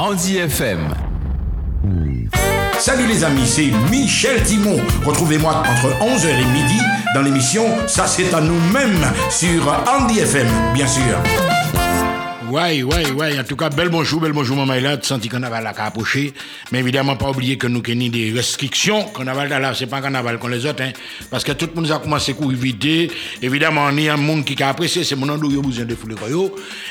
Andy FM. Salut les amis, c'est Michel Timon. Retrouvez-moi entre 11h et midi dans l'émission Ça c'est à nous-mêmes sur Andy FM, bien sûr. Ouais, ouais, ouais. En tout cas, bel bonjour, bel bonjour, maman là. Senti carnaval là, approché. Mais évidemment, pas oublier que nous avons des restrictions. Carnaval là, c'est pas carnaval comme les autres, hein. Parce que tout le monde a commencé à courir. Évidemment, il y a un monde qui a apprécié, c'est mon endroit où besoin de fouler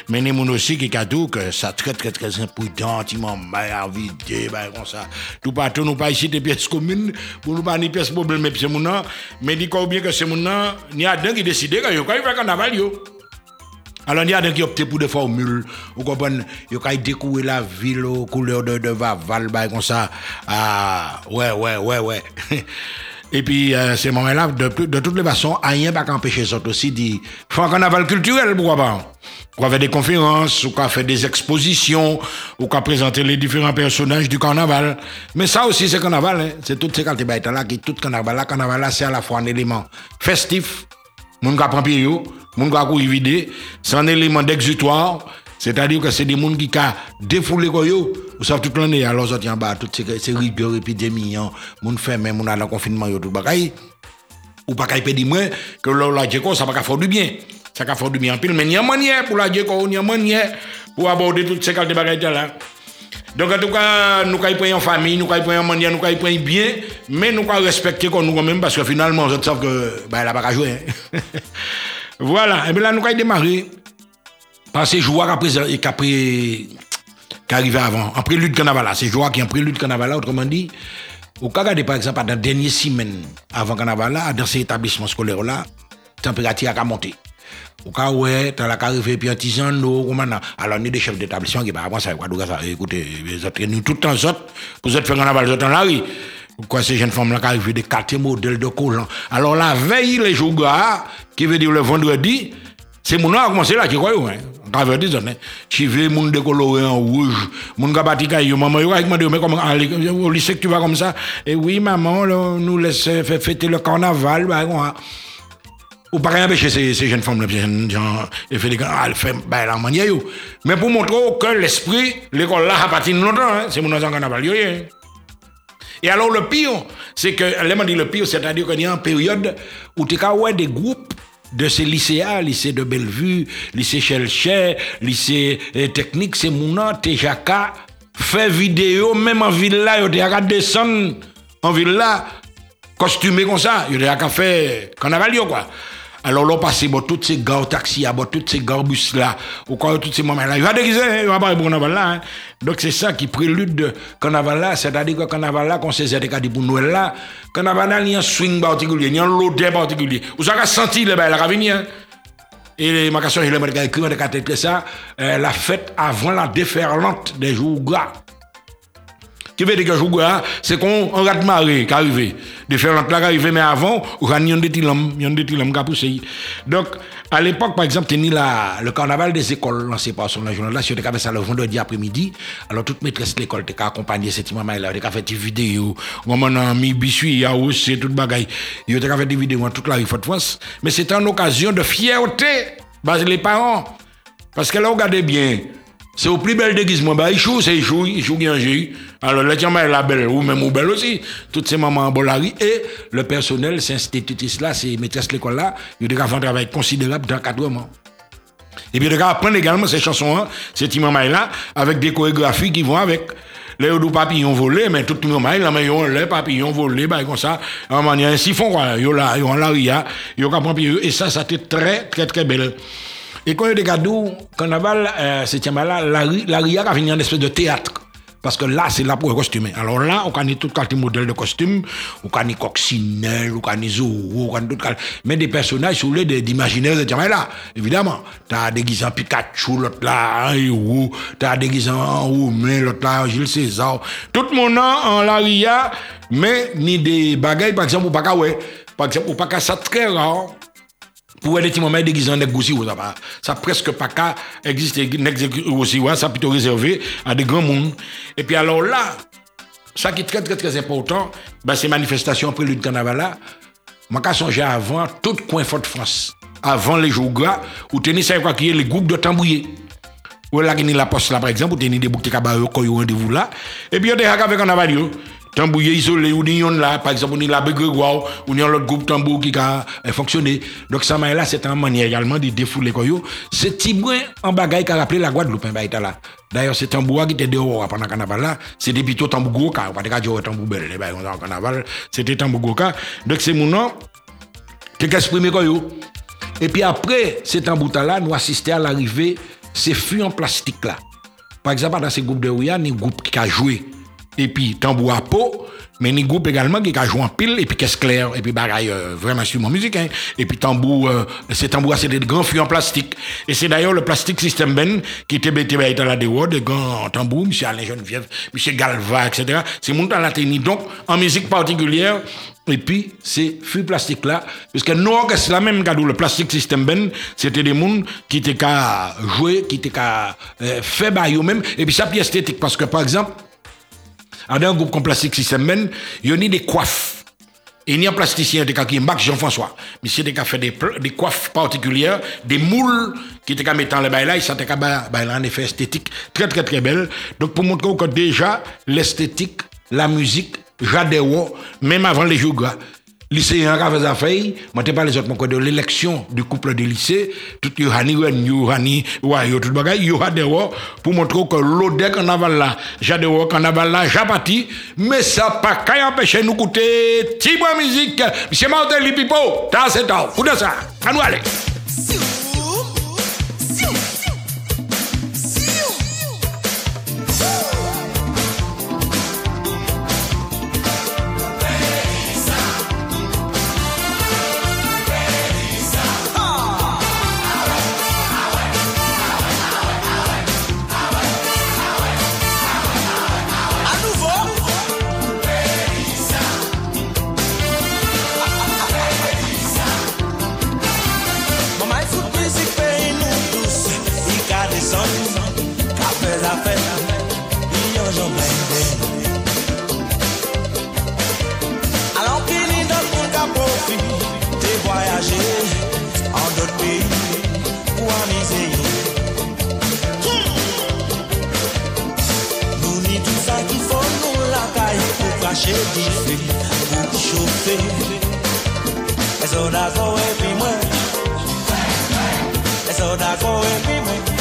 Mais il y a monde aussi qui a dit que ça très, très, très important, il m'a vite, bah, comme ça. Tout partout, nous pas ici des pièces communes, pour nous pas pièces problème, mais c'est mon nom. Mais qu'on bien que c'est mon nom, il y a deux qui décident que quand il fait carnaval. Alors, il y a des qui optent pour des formules. Vous comprenez? Ils ont découvert la ville aux couleurs de, de Vaval, comme ça. Ah, ouais, ouais, ouais, ouais. Et puis, euh, ces moments-là, de, de toutes les façons, rien pas qu'empêcher ça aussi de faire un carnaval culturel, pourquoi pas? Ou faire des conférences, ou faire des expositions, ou présenter les différents personnages du carnaval. Mais ça aussi, c'est carnaval, hein. C'est toutes ces qualités là qui tout carnaval là. Carnaval c'est à la fois un élément festif, mon qui prend pied, moun ka kou vide, c'est un élément d'exutoire, c'est-à-dire que c'est des gens qui ont défoulé quoi yo, vous savez toute l'année, alors ça tient bas, toutes ces, ces rigueurs épidémies, moun fait même, moun a le confinement yo tout bagay, ou pas qu'à que la djeko, ça va pas faire du bien. Ça va faire du bien en pile, mais il y a manière pour la djeko, il y a manière pour aborder toutes ces qualités bagailles là. Donc en tout cas, nous avons en famille, nous avons en manière, nous avons bien, mais nous avons respecter nous quand même parce que finalement, vous savez que bah, elle n'a. Hein. Voilà, et bien là, nous avons démarré par ces joueurs après, qui arrivaient avant, en prélude carnaval, ces joueurs qui ont prélude carnaval, autrement dit, au cas par exemple, dans les dernières semaines avant carnaval, dans ces établissements scolaires là, la température a monté. Au cas où, dans la carrière, puis nous, comment Alors, nous, des chefs d'établissement qui, par ça, quoi, ça, écoutez, nous, tout le temps, pour faire carnaval, vous êtes dans la rue. Pourquoi ces jeunes femmes-là modèles de collants? Alors la veille, les jours qui veut dire le vendredi, c'est mon nom commencé là, qui croit, hein? Grave des années. Tu veux mon décoloré en rouge, mon gars bâti caillou, maman, il m'a dit, mais comment, lycée tu vas comme ça? Et oui, maman, nous laisse faire fêter le carnaval, bah, ou pas rien empêcher ces, ces jeunes femmes, là, gens, et fait font, bah, la manière, Mais pour montrer que l'esprit, l'école là, a parti longtemps, hein. c'est mon nom en carnaval, hein. Et alors le pire, c'est que, m'a dit le pire, c'est-à-dire qu'il y a une période où tu as des groupes de ces lycéens, lycée de Bellevue, lycée Chelcher, lycée euh, technique, c'est mon nom, Tejaka, fait vidéo, même en ville là, il y a descendre en ville là, costumé comme ça, il y a fait carnaval, quoi. Alors là, passé bon, toutes ces gars taxi, bon, toutes ces gars bus là, ou quoi, tous ces moments-là, il va déguiser, il va pas pour carnaval là. Hein. Donc c'est ça qui prélude de carnaval là, c'est-à-dire que carnaval là, qu'on sait c'est des pour Noël là, carnaval là, il y a un swing particulier, il y a un l'odeur particulier. Vous avez senti le bail la venir. Hein. Et ma question, je l'ai écrit ça, euh, la fête avant la déferlante des jours gras qui veut dire que hein, c'est qu'on rate marée qui arrive. De faire l'autre arrive, mais avant, on a tilams, il y a des tilams qui poussé. Donc, à l'époque, par exemple, tenir la, le carnaval des écoles lancé par son journal là, si on avait ça le vendredi après-midi, alors toute maîtresse de l'école était accompagné cette maman là, on a fait des vidéos, on a mis biscuit, a aussi toute bagaille, il a fait des vidéos dans toute la rue de France, mais c'était une occasion de fierté, basé les parents. Parce que là, regardez bien, c'est au plus bel déguisement. Bah, il joue, c'est il joue, il joue bien Alors, le tient la belle, ou même ou belle aussi. Toutes ces mamans en Bolari. Et le personnel, ces institutrices là, ces maîtresses de l'école là, ils doivent faire un travail considérable d'encadrement. Et puis, ils doivent apprendre également ces chansons, hein, ces petits mamans là, avec des chorégraphies qui vont avec. Les deux papillons volés, mais tout le monde, là, mais les papillons volés, bah, comme ça, en manière, un siphon, quoi. Ils ont là, ils ont la ria, ils ont et ça, ça été très, très, très belle. Et quand il y a des carnaval, euh, c'est là, la, RIA a fini en espèce de théâtre. Parce que là, c'est là pour les costumes. Alors là, on connaît tout les modèles de costumes, on connaît coccinelle, on connaît Zorro, on connaît tout Mais des personnages sous les d'imaginaires de là, évidemment. T'as déguisé en Pikachu, l'autre là, un héros, t'as déguisé en Romain, l'autre là, Gilles César. Tout le monde en la RIA, mais ni des bagailles, par exemple, ou pas qu'à Par exemple, ou pas ça très rare pour les petits moments déguisés en négocier, ça. Ça presque pas qu'à exister, aussi, ça plutôt réservé à des grands mondes. Et puis alors là, ça qui est très très très important, ben, ces manifestations après le carnaval là, moi j'ai songé avant tout coin Fort de France, avant les jours gras, où tenez ça quoi qui est les groupes de tambouillés. Ou là, qui la poste là, par exemple, ou tenir des boucs cabaret, au rendez-vous là. Et puis, on a avec un avalio. Tambour isolé, ou ni là, par exemple, on la Grégoire, ou ni l'autre groupe tambour qui a fonctionné. Donc, ça, là, c'est une manière également de défouler koyo. C'est Tibouin en bagaille qui a rappelé la Guadeloupe, hein, là. D'ailleurs, c'est tambour qui était dehors pendant carnaval là. C'était plutôt tambour gros, car va dire tambour bel, on carnaval. C'était tambour gros, Donc, c'est mon nom qui exprimé koyo. Et puis après, cet tambour là, nous assistons à l'arrivée ces fûts en plastique là. Par exemple, dans ces groupes de Ouya, un groupe qui a joué. Et puis, tambour à peau, mais un groupe également qui a joué en pile, et puis caisse claire, et puis bagaille, euh, vraiment instrument musique, hein. Et puis tambour, euh, ces tambours, c'est des grands fûts en plastique. Et c'est d'ailleurs le plastique System Ben qui était bêté dans la déward, des grands tambours, M. Alain Geneviève, M. Galva, etc. C'est mon dans la technique. Donc, en musique particulière, et puis, ces fûts plastiques-là, parce que nous, c'est la même cadeau, le plastique système ben, c'était des gens qui étaient qu'à jouer, qui étaient qu'à euh, faire eux-mêmes, et puis ça, puis esthétique, parce que par exemple, dans un groupe comme plastique système ben, il y a des coiffes. Il y a un plasticien qui Marc Jean-François. Mais c'est des fait des, des coiffes particulières, des moules qui étaient mettre dans les bails là, ils sont un effet esthétique très très très belle. Donc pour montrer que déjà l'esthétique, la musique j'adhère, même avant les jours lycéens qui avaient affaire, moi t'ai parlé autres de l'élection du couple de lycée, tout Yohani, Yohani, ouais, tout bagay, Yohadère, pour montrer que l'odeur qu'on avait là, qu'on avait là, j'apati, mais ça pas qu'à empêcher nous écouter, Tibois musique, c'est Martin Lipipo, t'as c'est pour ça, à nous aller. Caché du feu pour chauffer. Et ça d'accord et puis moi. Et ça d'accord et puis moi.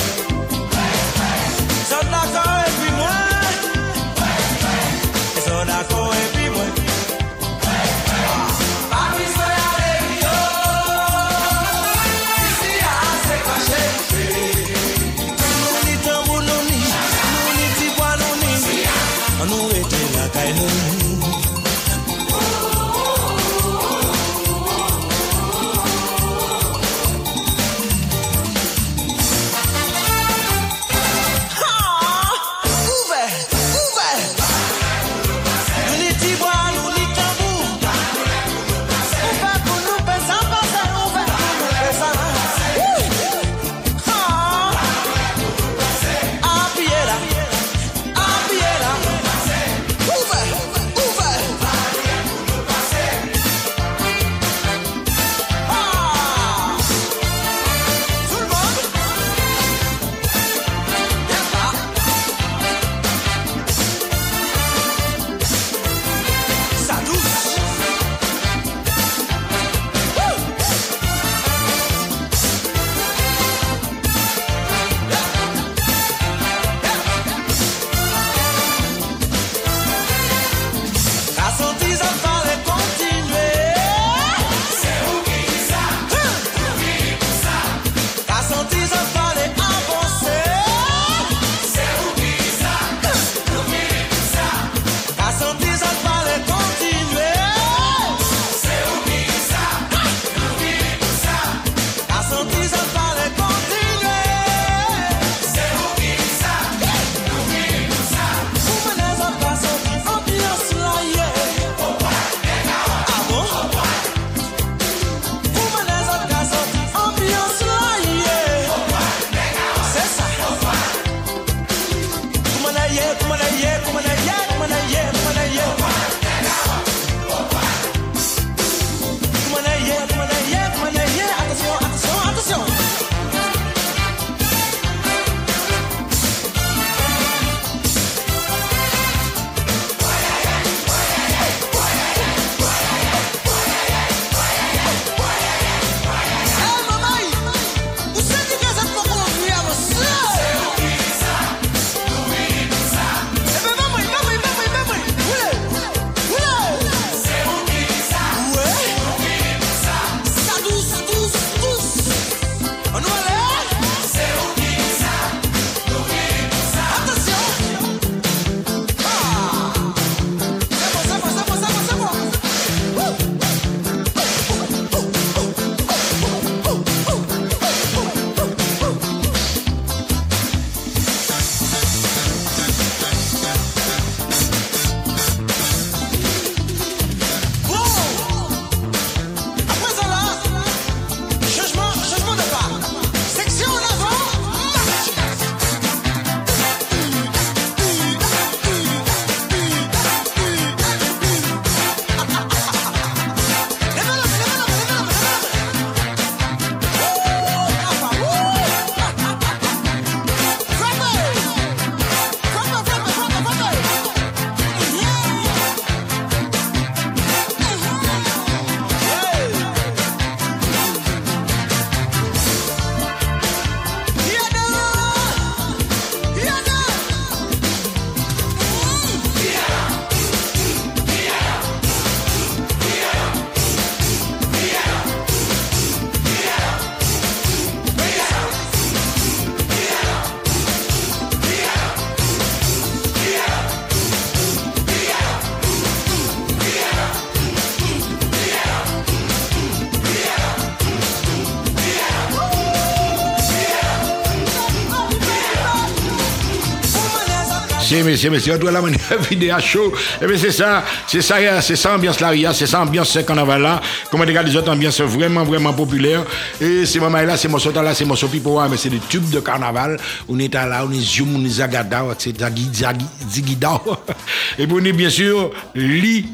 Merci, merci. On doit la vidéo show. Eh bien, c'est ça, c'est ça, c'est ça, ambiance là, c'est ça, ambiance ce carnaval là. Comment regarde les autres ambiances vraiment, vraiment populaires. Et c'est maman là, c'est mon là, c'est mon pipo, mais c'est des tubes de carnaval. On est là, on est zoom, on est zagada, c'est. Et puis on est bien sûr, li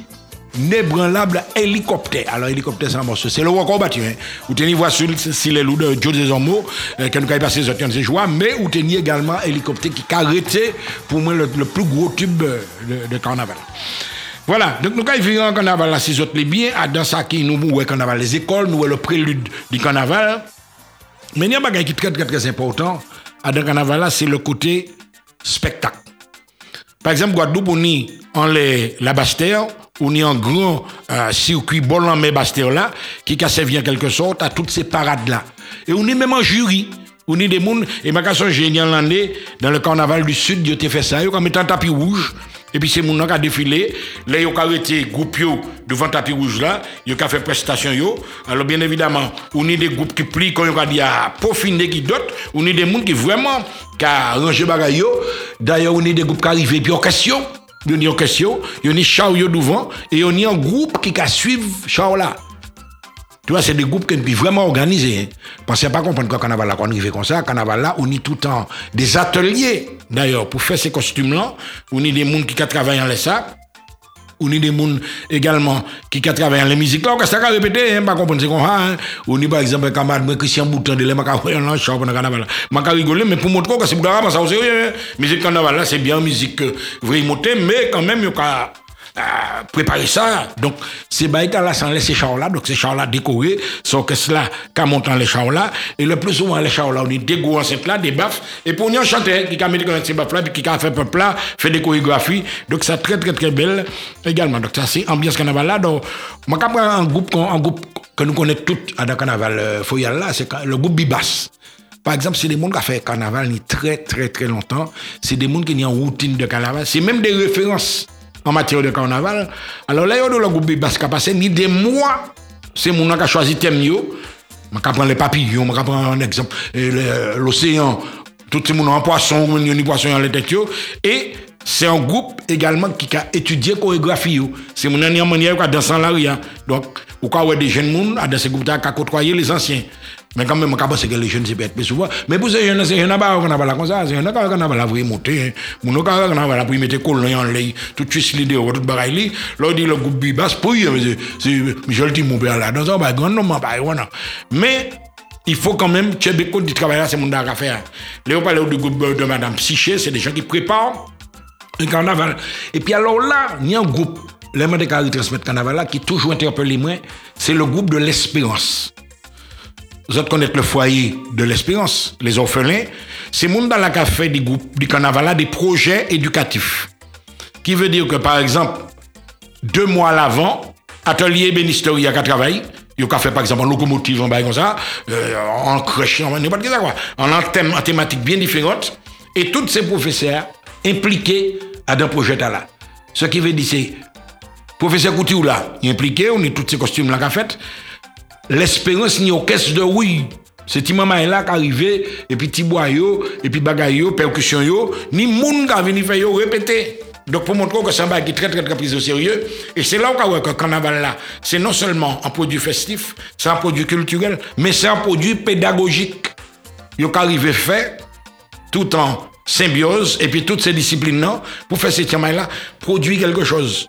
Nébranlable hélicoptère. Alors, hélicoptère, c'est un morceau. C'est le record battu. Hein. Vous tenez voir sur, les loups de Joe Desormeaux, euh, qui nous a passé les autres mais vous tenez également hélicoptère qui a arrêté, pour moi, le, plus gros tube de, de carnaval. Voilà, donc nous avons un carnaval là, ces autres les biens, dans ça qui nous le carnaval les écoles, nous le prélude du carnaval. Mais il y a un bagage qui est très très très important à dans carnaval là, c'est le côté spectacle. Par exemple, Guadeloupe, on est en les, la Bastère, on est en grand euh, circuit bolan mais Bastère là, qui a servi en quelque sorte à toutes ces parades là. Et on est même en jury. On est des gens, et ma question génial l'année, dans le carnaval du Sud, ils ont fait ça, ils ont mis un tapis rouge. Et puis c'est mon qui a défilé. Là, ils ont arrêté groupe devant le tapis rouge là. Ils ont fait prestation. Yo. Alors bien évidemment, on est des groupes qui plient quand ils ont dit à peaufiner qui d'autres. On est des gens qui vraiment qui a rangé bagaille. D'ailleurs, on est des groupes qui arrivent puis en question. Il y a en question, il y a chao devant et on est un groupe qui a suivre chao là. Tu vois, c'est des groupes qui sont vraiment organisés. Hein. Pensez pas comprendre que carnaval là, quand on arrive comme ça, carnaval là, on est tout le temps des ateliers, d'ailleurs, pour faire ces costumes-là. On est des gens qui travaillent en ça. On est des gens également qui travaillent en la musique. Là, on ça répéter, hein, pas comprendre c'est comme ça. Hein. On est par exemple, camarade, Christian Bouton, de l'aimant, on a chant pendant carnaval. Je rigoler, mais pour montrer que c'est pour ça au sérieux. Hein. Musique carnaval là, c'est bien musique euh, vraie montée, mais quand même, il y a euh, préparer ça. Donc, c'est Baïta là sans laisser chars là. Donc, ces chars là décorés, sont que cela, qu'à montant les chars là. Et le plus souvent, les chars là, on est dégoût en cette là, des baffes. Et pour nous, chanter, qui a mis ces baffes là, qui a fait peuple là, fait des chorégraphies. Donc, c'est très, très, très belle également. Donc, ça, c'est ambiance carnaval là. Donc, moi, quand un groupe, un groupe que nous connaissons tous à la carnaval euh, Foyal là, c'est le groupe Bibas. Par exemple, c'est des gens qui ont fait carnaval très, très, très longtemps. C'est des gens qui ont en routine de carnaval. C'est même des références en matière de carnaval. Alors là, il y a le groupe Bibas qui a passé ni des mois. C'est mon qui a choisi thème. Je prendre les papillons, je prendre un exemple, l'océan, tout le monde en poisson, il y a poisson dans les têtes. Et c'est un groupe également qui a étudié la chorégraphie. C'est mon manière qui a dansé en l'arrière. Donc, ou quand des jeunes gens dans ce groupe qui a côtoyé les anciens. Mais quand même, je que les jeunes, c'est peut-être plus souvent. Mais pour ces jeunes, c'est un pas qu'on a comme ça. C'est un pas qu'on a la vraie montée. Mon on a la pour mettre colon en l'air, tout de suite l'idée, tout bagaille. Là, dit le groupe Bibas, pour c'est Michel Timon, là, dans un bagage, grand nom, voilà. Mais, il faut quand même que beaucoup de travail c'est mon à faire. Là, on parle du groupe de Madame Psyché, c'est des gens qui préparent un carnaval. Et puis alors là, il y a un groupe, les gens qui transmettre carnaval là, qui toujours interpellé moi, c'est le groupe de l'espérance. Vous autres connaissez le foyer de l'espérance, les orphelins. C'est monde dans la café du groupe du carnaval des projets éducatifs. Qui veut dire que par exemple, deux mois à l'avant, atelier bénisterie à travail, il a fait par exemple en locomotive, en comme ça, euh, en crèche, en quoi, en, en thématique bien différente. Et tous ces professeurs impliqués à un projet là. Ce qui veut dire c'est, professeur Couture là, impliqué, on est tous ces costumes là qu'a fait. L'espérance ni orchestre de oui. C'est maman là qui arrivé, et puis Tiboyo, et puis Bagayo, percussion yo, ni moun qui venu faire yo répéter. Donc pour montrer que un bagage qui est très très très pris au sérieux, et c'est là où on que le carnaval là, c'est non seulement un produit festif, c'est un produit culturel, mais c'est un produit pédagogique. Yo arrivé fait tout en symbiose, et puis toutes ces disciplines-là, pour faire ces là produit quelque chose.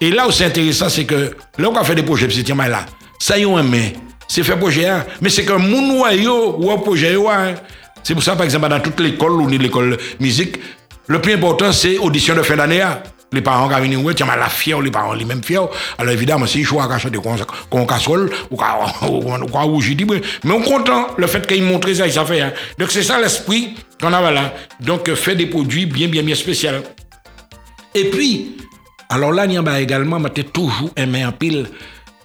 Et là où c'est intéressant, c'est que là, on fait des projets, ces là ça y est, mais c'est fait projet, hein. mais c'est que mon noyau ou un projet, hein. c'est pour ça, par exemple, dans toute l'école, ou l'école musique, le plus important, c'est audition de fin d'année. Hein. Les parents qui viennent, tiens, la fière, les parents, les mêmes fiers. Alors évidemment, si je choix à chanter comme casserole, ou quoi rougir, mais on content le fait qu'ils montrent ça, ça fait. Hein. Donc c'est ça l'esprit qu'on a là. Donc fait des produits bien, bien, bien spéciaux. Et puis, alors là, il y a également, mais toujours aimé en pile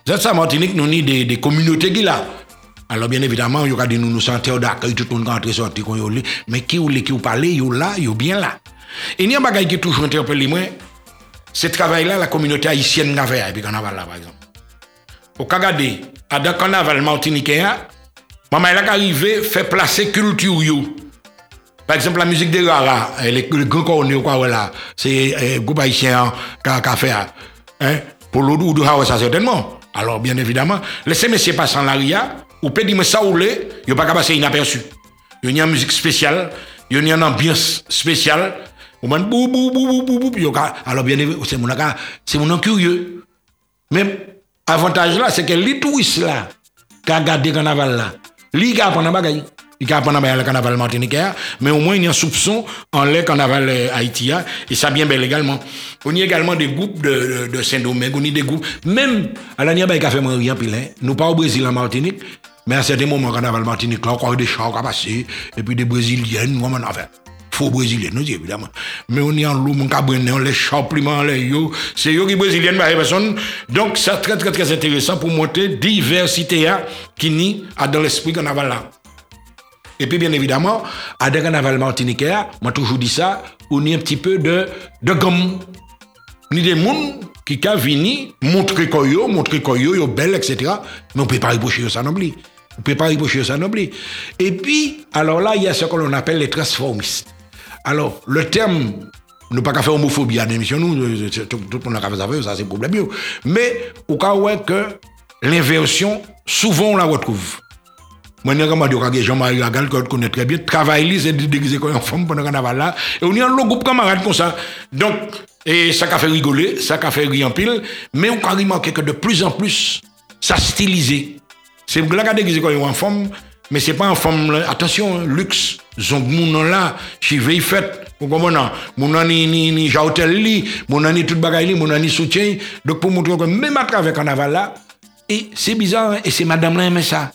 c'est ça, Martinique, nous avons des, des communautés qui là. Alors, bien évidemment, il y a des nous sentons d'accueil, tout le monde rentre sorti Mais qui ou les qui ou parler, il là, il bien là. Et il y a un bagage qui toujours interpellé moi, ce travail-là, la communauté haïtienne n'a fait, puis carnaval là, par exemple. Au Kagadé, à dans carnaval martiniquais, maman elle est arrivée, fait placer culture. Par exemple, la musique des Rara, les grands cornets, quoi, voilà, c'est eh, groupe haïtien a qui a fait, hein, pour l'eau ou de ça certainement. Alors, bien évidemment, laissez messieurs passer en l'aria, ou peut dire, ça ou les, il pas passer inaperçu. Il y a une musique spéciale, il y a une ambiance spéciale, ou man, bou, bou, bou, bou, bou, bou, alors bien évidemment, c'est mon, c'est mon curieux. Même avantage là, c'est que les touristes là, qui gardé le carnaval là, lui qui apprend un Il qui apprend le carnaval martiniquais, mais au moins il y a un soupçon en le carnaval euh, haïtien, et ça bien bel également. On y a également des groupes de, de, de Saint-Domingue, on y a des groupes, même à la Niabaye Café Marie en pile, hein. nous pas au Brésil en Martinique, mais à certains moments, carnaval Martinique, là, on croit des chars qui passé, et puis des Brésiliennes, moi, mon affaire faux brésilien, nous évidemment. Mais on est en loup, mon cabrené, on les champliments, les yo, c'est yo qui brésilienne, bah, personne. Donc, c'est très, très, très intéressant pour montrer diversité hein, qui nie à dans l'esprit carnaval là. Et puis, bien évidemment, à des carnaval martiniquais, moi toujours dit ça, on y a un petit peu de, de gomme. Ni des gens qui ka vini, montrer quoi yo, montrer quoi yo, belle, etc. Mais on peut pas reprocher ça non plus. On peut pas reprocher ça non plus. Et puis, alors là, il y a ce que l'on appelle les transformistes. Alors, le terme, nous pas qu'à faire homophobie à l'émission, nous, euh, c'est- tout, le monde a faire ça, ça c'est problème. Mais, au cas où que l'inversion, souvent on la retrouve. Moi, je suis dit, Jean-Marie Lagal, que je connais très bien, travaille, c'est de déguiser comme une pendant le carnaval là. Et on est un long groupe camarades comme ça. Donc, et ça a fait rigoler, ça a fait rire en pile, mais on a remarqué que de plus en plus, ça stylisé. C'est là qu'on déguisé comme une femme, mais c'est pas une femme, attention, hein, luxe. Donc, mon là, chez veille fête, vous comprenez? Mon ni, ni, ni, j'hôtel li, mon ni tout bagaille li, mon ni soutien. Donc, pour montrer que même à travers le carnaval là, et c'est bizarre, hein, et c'est madame là aimait ça.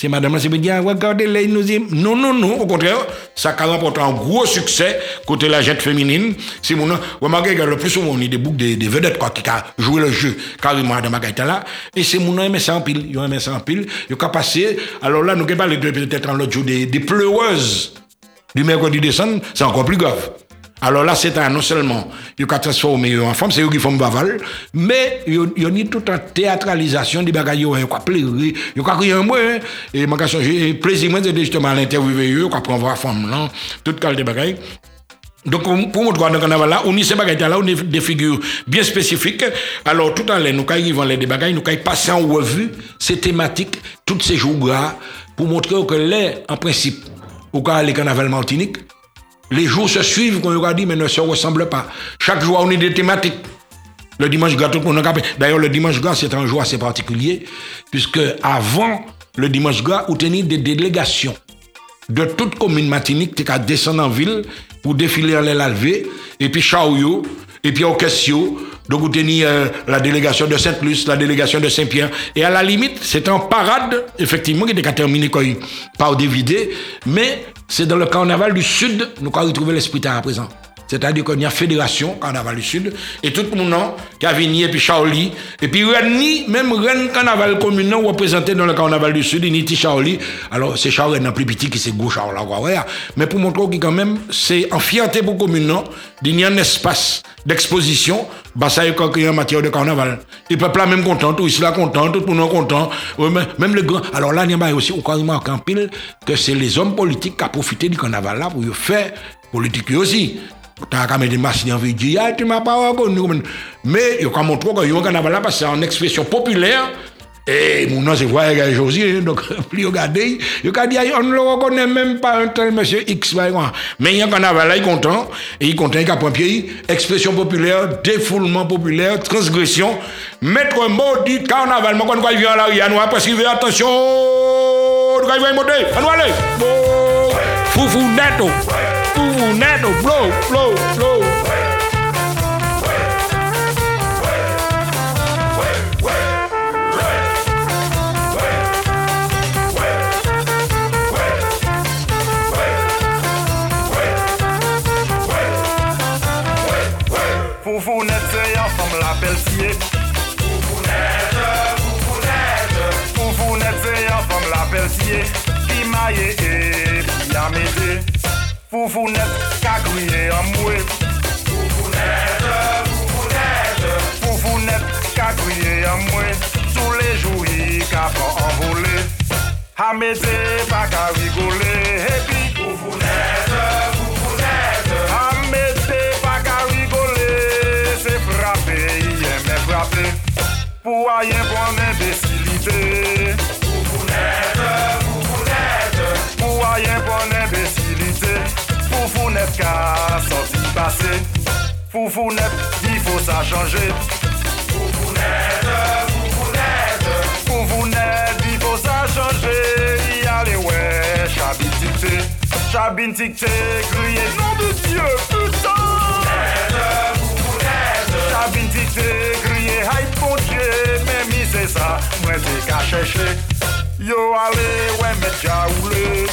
C'est madame c'est bien dire, regardez là, il nous dit, non, non, non, au contraire, ça a remporté un gros succès côté la jette féminine. C'est mon, remarquez que le plus souvent, on est des boucles, des, vedettes, quoi, qui a joué le jeu carrément dans ma là. Et c'est mon aimé ça en pile, ils ont aimé ça en pile, ils ont passé. Alors là, nous parlé de peut-être en l'autre jour des, des pleureuses du mercredi décembre, c'est encore plus grave. Alors là, c'est un, non seulement, il y a transformé en femme, c'est eux qui font baval, mais il y a ni toute une théâtralisation des bagages, il y a quoi pleurer, il y a quoi crier un mot, hein. et moi, j'ai plaisir, moi, c'est justement à l'interviewer eux, quoi prendre voir femme là, toute qualité de bagages. Donc, on- pour montrer dans carnaval là, on y ces bagages là, on a des figures bien spécifiques. Alors, tout à l'heure, nous, ils vont les des bagages, nous, ils passent en revue ces thématiques, tous ces jours-là, pour montrer que les, en principe, au cas les carnaval Martinique, les jours se suivent, comme on dit, mais ne se ressemblent pas. Chaque jour, on a des thématiques. Le dimanche gras, tout le monde a. D'ailleurs, le dimanche gras, c'est un jour assez particulier, puisque avant le dimanche gras, on tenait des délégations de toute commune matinique qui a descendre en ville pour défiler en les laver, et puis Chaoyo, et puis Orchestio. Donc, vous tenez euh, la délégation de Sainte-Luce, la délégation de Saint-Pierre. Et à la limite, c'est en parade, effectivement, qui était terminé par dévidé, mais c'est dans le carnaval du Sud, nous avons retrouvé l'esprit à présent. C'est-à-dire qu'il y a fédération, Carnaval du Sud, et tout le monde venu, et puis Charlie, et puis même Rennes Carnaval communal représenté dans le Carnaval du Sud, a Charlie. Alors, c'est Charles Rennes plus petit qui c'est Charles là, ouais. Mais pour montrer que quand même, c'est en fierté pour commune, il y a un espace d'exposition, bah ça y est en matière de carnaval. Et le peuple là même content, tout là content, tout le monde content, même les grands. Alors là, il y a aussi, on remarque en pile que c'est les hommes politiques qui ont profité du carnaval là pour faire politique aussi. T'as qu'à mettre des machines en vidéo, ah, tu m'as pas reconnu. Mais il y a qu'à montrer qu'il y a un carnaval là parce que c'est en expression populaire. Et mon nom c'est Voyage Josie, hein, donc plus regardez, il a dit, on ne le reconnaît même pas un tel monsieur X. Mais il y a un carnaval là, il content, et il content, a point pied, expression populaire, défoulement populaire, transgression, maître maudit carnaval, moi quand il vient là, il y a nous après suivre, attention, quand il va monter, on va aller. Oh, Foufou netto, foufou netto, blow, blow, blow. Foufounette, c'est ensemble la. Foufounette, c'est ensemble la maille et. Foufounette, qu'a grillé en mouet. Foufounette, foufounette. Foufounette, qu'a grillé en mouet. Tous les jours, il qu'a envolé. Hamete, pas qu'à rigoler. Et puis, foufounette, foufounette. Hamete, pas qu'à rigoler. C'est frappé, il aime frappé. Pour rien, pour imbécilité. Foufounette, foufounette. Pour rien, pour Foufounette qu'a sorti passé. Foufounette, il faut ça changer. Foufounette, il faut ça changer. Y aller ouais, chabine ticté. Chabine ticté, crier nom de Dieu, putain. Chabine ticté, crier aïe bon Dieu. Mais mi c'est ça, moi t'es qu'à chercher. Yo allez, ouais, mais. Chabine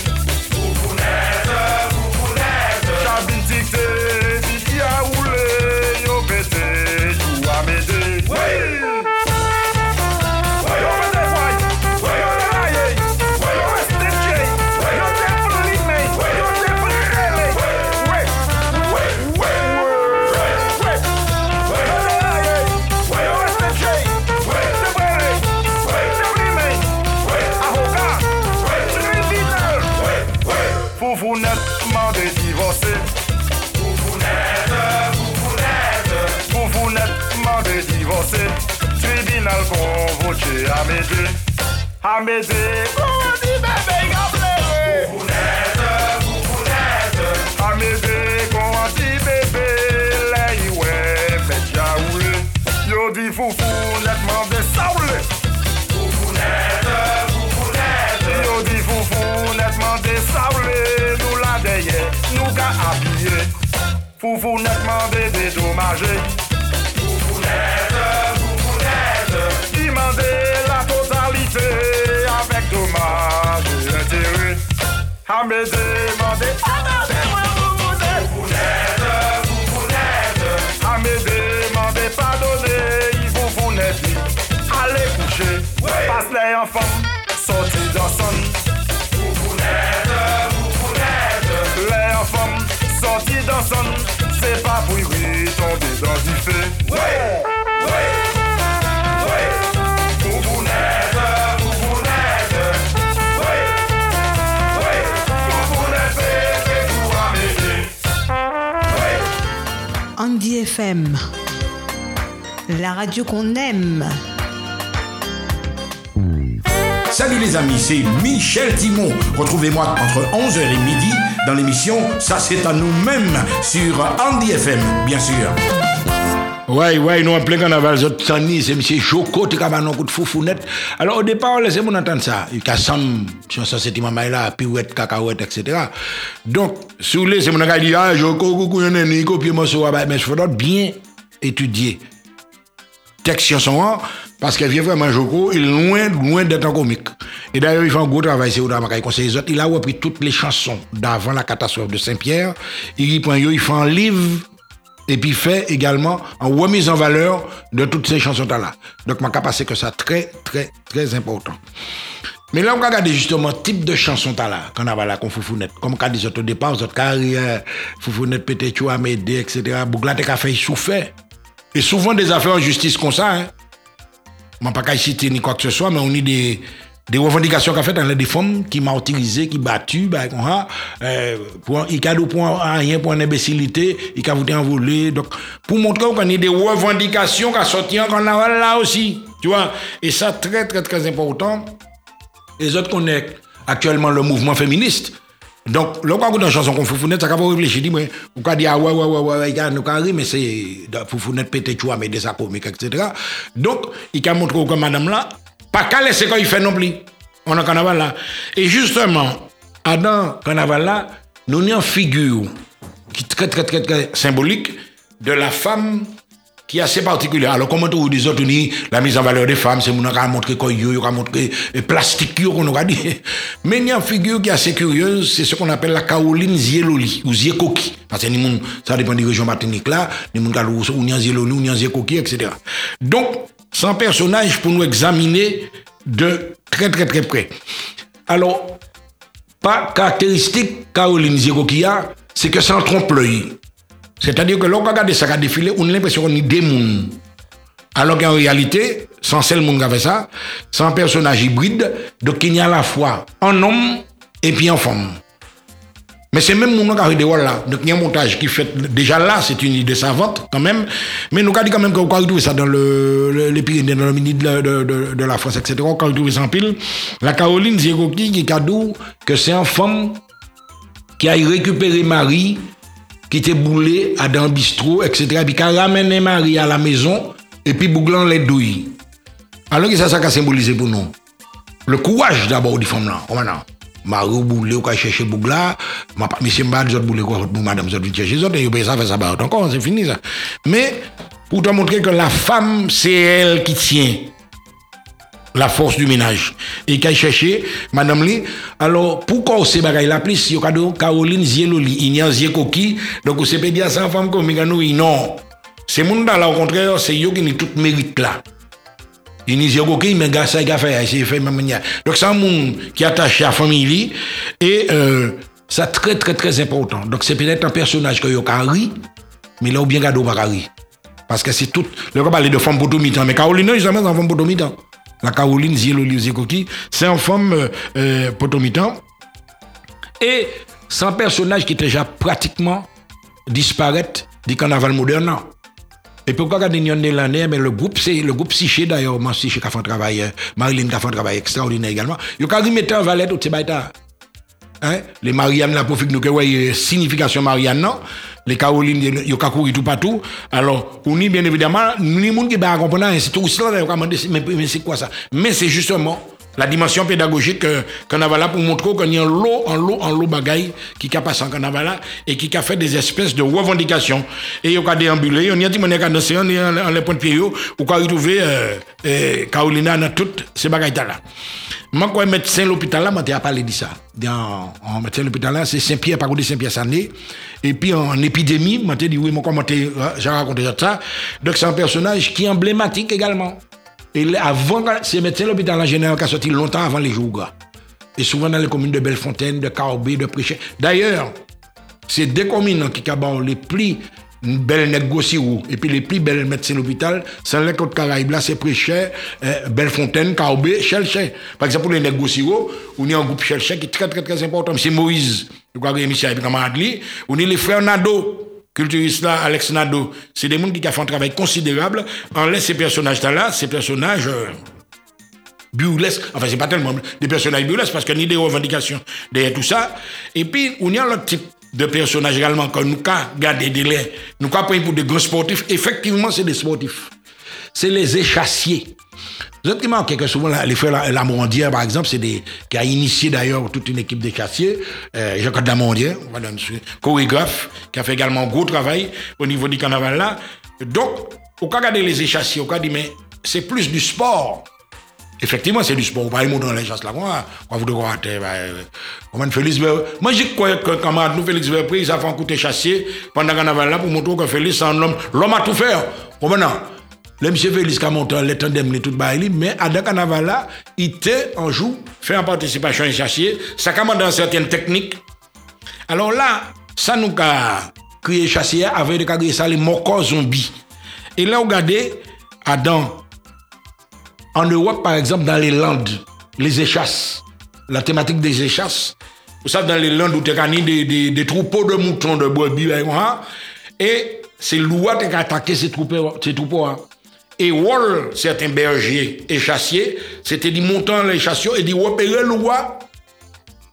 À m'aider. Oh, dis bébé, gablé. Qu'on dit bébé. Là, ouais. Yo dit foufounette mandé saoulé. Yo dit saoulé. Nous la nous. Foufounette mandé dédommagé. À me demander, à me demander pardonner, il faut vous dit, allez coucher, passe les enfants, sortis dans son. La radio qu'on aime. Salut les amis, c'est Michel Timon. Retrouvez-moi entre 11h et midi dans l'émission Ça c'est à nous-mêmes sur Andy FM, bien sûr. Ouais, ouais, nous en plein carnaval, zot Sani, c'est monsieur Choco, t'es capable un coup de foufounette. Alors au départ, laissez-moi entendre ça. Il y sam, chanson c'est maman là, pirouette, cacahuète, etc. Donc, si vous voulez, c'est mon gars dit, ah, Choco, coucou, y'en a ni, copier moi ça, mais il faudra bien étudier texte chanson parce vient vraiment Joko, il est loin, loin d'être un comique. Et d'ailleurs, il fait un gros travail, c'est où dans ma conseil. Il a repris toutes les chansons d'avant la catastrophe de Saint-Pierre. Il prend, il fait un livre et puis fait également en remise en valeur de toutes ces chansons-là. Donc, ma capacité que ça très, très, très important. Mais là, on va regarder justement type de chanson là, qu'on a là, qu'on foufounette. Comme on dit au départ, votre carrière, foufounette, as m'aider, etc. Bougla, t'as fait souffert. Et souvent des affaires en justice comme ça, hein. Je ne pas citer ni quoi que ce soit, mais on a des, des revendications qu'a fait dans les femmes qui martyrisées, qui battues, bah, euh, pour, il a point rien pour une imbécilité, il a voulu envoler. Donc, pour montrer qu'on a des revendications qui sorties en carnaval là aussi. Tu vois? Et ça, très, très, très important. Les autres connaissent actuellement le mouvement féministe. Donc, le quoi dans la chanson qu'on foufounette, ça va réfléchir, mais, on va dire, ah ouais, ouais, ouais, ouais, ouais, nous carré, mais c'est, foufounette pété, tu vois, mais des comique, etc. Donc, il a montré que madame là, pas qu'à laisser quand il fait non plus. On a carnaval là. Et justement, carnaval là, nous avons une figure qui est très, très, très, très symbolique de la femme qui est assez particulière. Alors, comment dis autres, la mise en valeur des femmes, c'est mon a montré quoi, a montré plastique, qu'on a dit. Mais il y a une figure qui est assez curieuse, c'est ce qu'on appelle la Caroline Zieloli, ou Ziekoki. Parce que ça dépend des régions Martinique là, les gens ou ni Zieloli, ou Ziekoki, etc. Donc, c'est un personnage pour nous examiner de très, très, très près. Alors, pas caractéristique Caroline Ziekoki, c'est que c'est un trompe-l'œil. C'est-à-dire que lorsqu'on regarde ça a défilé, on a l'impression qu'on est des mondes. Alors qu'en réalité, sans seul monde qui a ça, c'est un personnage hybride, donc il y a à la fois un homme et puis une femme. Mais c'est même mon qui de là. Donc il y a un montage qui fait déjà là, c'est une idée savante quand même. Mais nous avons dit quand même qu'on peut retrouver ça dans le, le, les Pyrénées, dans le mini de, de, la France, etc. On peut retrouver ça en pile. La Caroline Ziegoki qui cadeau que c'est une femme qui a récupéré Marie, qui était boulée à dans bistrot, etc. Et puis qui a ramené Marie à la maison et puis bouglant les douilles. Alors que ça, ça a symbolisé pour nous? Le courage d'abord des femmes là. Marie boulé ou ka chercher bougla, ma pas monsieur mbad jot boulé quoi madame jot chercher et ça fait ça bah encore c'est fini ça. Mais pour te montrer que la femme c'est elle qui tient la force du ménage. Et qu'elle chercher, madame li, alors pourquoi ces bagailles la plus, yo kado Caroline Zieloli, il a Ziekoki, donc c'est pas dire ça femme comme non. C'est mon là au contraire, c'est yo qui ni tout mérite là. Il n'y a pas mais gars ça il a fait, c'est fait même manière. Donc un monde qui est attaché à famille et euh, c'est très très très important. Donc c'est peut-être un personnage que yo ri, mais là ou bien gado pas ri. Parce que c'est tout, le on parler de femme potomitan, mais Caroline non, jamais en femme potomitan. La Caroline Zieloli Ziekoki, c'est une femme euh, euh. Et c'est un personnage qui est déjà pratiquement disparaît du carnaval moderne. Et pourquoi quand on est l'année, mais le groupe, c'est le groupe Psyché d'ailleurs, moi qui a fait un travail, euh, Marilyn qui a fait un travail extraordinaire également. Il a mettre en valette tout ces baïtas. Hein? Les Marianne, la profite nous que ouais, signification Marianne, non? Les Caroline, ils ont couru tout partout. Alors, on y, bien évidemment, ni monde qui va comprendre, c'est tout cela, mais c'est quoi ça? Mais c'est justement, la dimension pédagogique que carnaval là pour montrer qu'il y a un lot, en lot, en lot bagaille qui a passé en carnaval là et qui a fait des espèces de revendications. Et il a déambulé, on y a dit, on a dansé, on en les points de pied, on a retrouvé euh, euh, Carolina dans toutes ces bagailles là. Moi, quand médecin l'hôpital là, j'ai parlé de ça. En médecin l'hôpital là, c'est Saint-Pierre, par contre, Saint-Pierre Sané. Et puis, en épidémie, j'ai dit, oui, moi, comment j'ai raconté ça. Donc, c'est un personnage qui est emblématique également. Et avant, c'est médecin l'hôpital en général qui sorti longtemps avant les jours. Et souvent dans les communes de Bellefontaine, de Carbé, de Préchet. D'ailleurs, c'est des communes qui ont les plus belles négociations et puis les plus belles médecins l'hôpital, c'est les côtes Caraïbes, là, c'est Préchet, euh, Bellefontaine, Carbé, Chelchen. Par exemple, pour les négociations, on a un groupe Chelchen qui est très, très, très important. C'est Moïse, le crois que Michel et camarade On est les frères Nado culturiste là, Alex Nado, c'est des gens qui ont fait un travail considérable. En laisse ces personnages-là, ces personnages euh, burlesques, enfin c'est pas tellement des personnages burlesques parce qu'il y a des revendications derrière tout ça. Et puis, on y a l'autre type de personnages également que nous gardé des délais, nous pris pour des grands sportifs. Effectivement, c'est des sportifs. C'est les échassiers. Vous avez remarqué que souvent, les frères Lamondière, par exemple, c'est qui a initié d'ailleurs toute une équipe de chassiers, euh, Jacques Lamondière, chorégraphe, qui a fait également un gros travail au niveau du carnaval là. Donc, au cas regarder les échassiers, au cas dit, mais c'est plus du sport. Effectivement, c'est du sport. Pas le dans les chasses là, quand vous devez comment Félix Moi, j'ai crois que camarade nous, Félix Verpris, ça fait un coup de chassier pendant le carnaval là pour montrer que Félix, c'est un homme, l'homme a tout fait. Comment le monsieur Félix Camontan, les tandem, les tout baili, mais à carnaval là, il était en joue, fait en participation et chassier, ça commande dans certaines techniques. Alors là, ça nous a créé chassier avec des créé ça les mocos zombies. Et là, regardez, Adam, en Europe, par exemple, dans les Landes, les échasses, la thématique des échasses, vous savez, dans les Landes où tu as des, troupeaux de moutons, de brebis, et c'est l'ouat qui a attaqué ces troupeaux. Ces troupeaux hein. Et Wall, certains bergers et chassiers, c'était dit montant les chassiers et dit repérer le roi